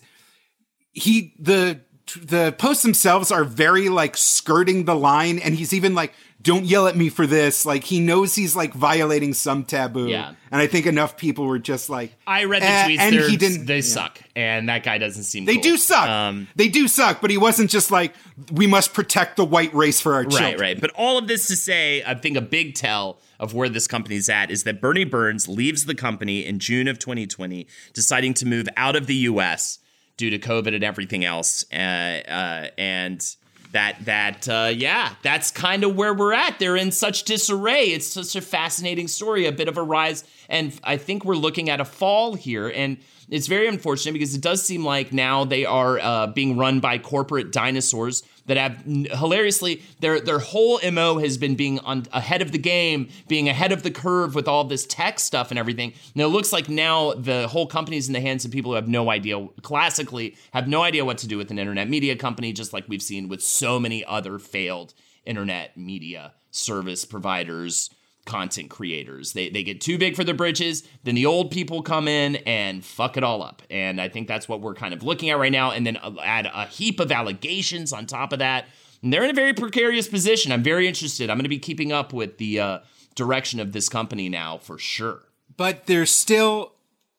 he the the posts themselves are very like skirting the line and he's even like don't yell at me for this. Like he knows he's like violating some taboo. Yeah. And I think enough people were just like, I read the eh, tweets and he didn't. They yeah. suck, and that guy doesn't seem. They cool. do suck. Um, they do suck, but he wasn't just like we must protect the white race for our children. Right, right. But all of this to say, I think a big tell of where this company's at is that Burnie Burns leaves the company in June of 2020, deciding to move out of the U.S. due to COVID and everything else, uh, uh, and that that uh, yeah that's kind of where we're at. They're in such disarray. It's such a fascinating story a bit of a rise and i think we're looking at a fall here and it's very unfortunate because it does seem like now they are uh, being run by corporate dinosaurs that have hilariously their their whole mo has been being on ahead of the game, being ahead of the curve with all this tech stuff and everything. And it looks like now the whole company's in the hands of people who have no idea, classically have no idea what to do with an internet media company, just like we've seen with so many other failed internet media service providers content creators. They they get too big for their britches, then the old people come in and fuck it all up. And I think that's what we're kind of looking at right now. And then add a heap of allegations on top of that. And they're in a very precarious position. I'm very interested. I'm going to be keeping up with the uh, direction of this company now for sure. But there's still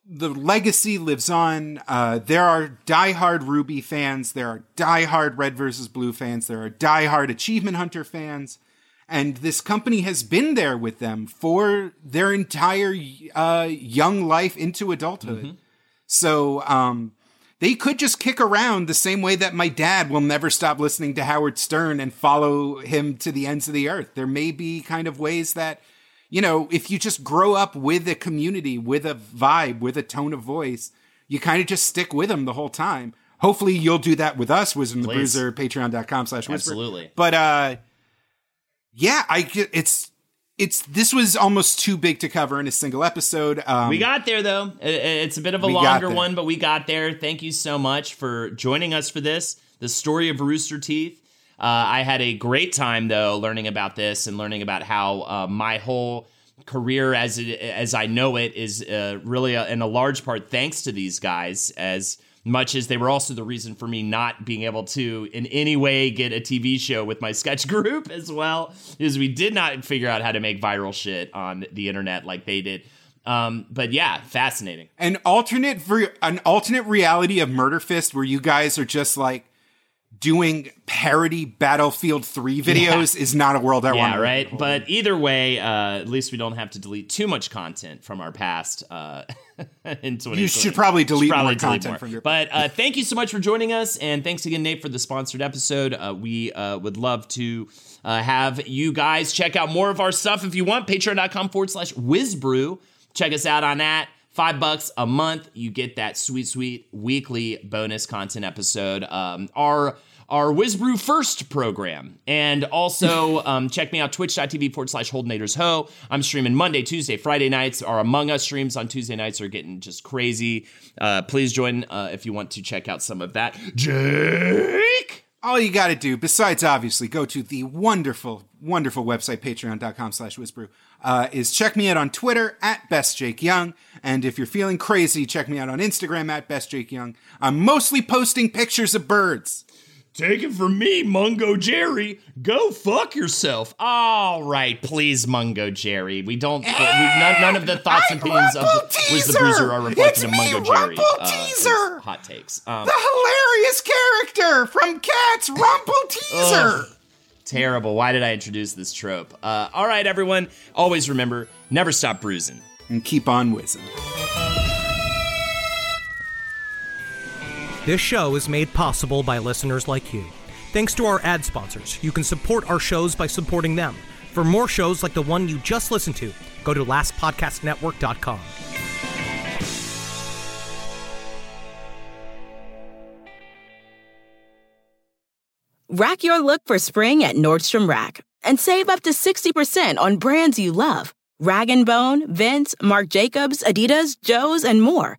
the legacy lives on. Uh, there are diehard RWBY fans. There are diehard Red versus Blue fans. There are diehard Achievement Hunter fans and this company has been there with them for their entire uh, young life into adulthood. Mm-hmm. So um, they could just kick around the same way that my dad will never stop listening to Howard Stern and follow him to the ends of the earth. There may be kind of ways that, you know, if you just grow up with a community, with a vibe, with a tone of voice, you kind of just stick with them the whole time. Hopefully you'll do that with us, Wisdom the Bruiser, patreon.com slash Absolutely. But uh yeah, I it's it's this was almost too big to cover in a single episode. Um, we got there though. It's a bit of a longer one, but we got there. Thank you so much for joining us for this. The story of Rooster Teeth. Uh, I had a great time though learning about this and learning about how uh, my whole career as it, as I know it is uh, really a, in a large part thanks to these guys as much as they were also the reason for me not being able to in any way get a TV show with my sketch group as well is we did not figure out how to make viral shit on the internet like they did. Um, but yeah, fascinating. An alternate an alternate reality of Murder Fist where you guys are just like doing parody Battlefield 3 videos yeah. is not a world I yeah, want. Yeah, right. But either way, uh, at least we don't have to delete too much content from our past. Uh, in You should probably delete should probably more delete content more. from your. But uh, thank you so much for joining us, and thanks again, Nate, for the sponsored episode. Uh, we uh, would love to uh, have you guys check out more of our stuff if you want. Patreon.com forward slash WizBru. Check us out on that. Five bucks a month, you get that sweet, sweet weekly bonus content episode. Um, our our WizBru First program. And also um, check me out, twitch.tv forward slash Holdenators Ho. I'm streaming Monday, Tuesday, Friday nights. Our Among Us streams on Tuesday nights are getting just crazy. Uh, please join uh, if you want to check out some of that. Jake! all you got to do, besides obviously go to the wonderful, wonderful website, patreon.com slash wizbru, uh, is check me out on Twitter at bestjakeyoung. And if you're feeling crazy, check me out on Instagram at bestjakeyoung. I'm mostly posting pictures of birds. Take it from me, Mungojerrie. Go fuck yourself. All right, please, Mungojerrie. We don't. we, none, none, of the thoughts and opinions of the, Wiz the Bruiser are reflected in Mungojerrie. Uh, hot takes. Um, the hilarious character from Cats, Rumple Teaser. terrible. Why did I introduce this trope? Uh, all right, everyone. Always remember, never stop bruising and keep on whizzing. This show is made possible by listeners like you. Thanks to our ad sponsors, you can support our shows by supporting them. For more shows like the one you just listened to, go to lastpodcastnetwork.com. Rack your look for spring at Nordstrom Rack and save up to 60% on brands you love. Rag & Bone, Vince, Marc Jacobs, Adidas, Joe's, and more.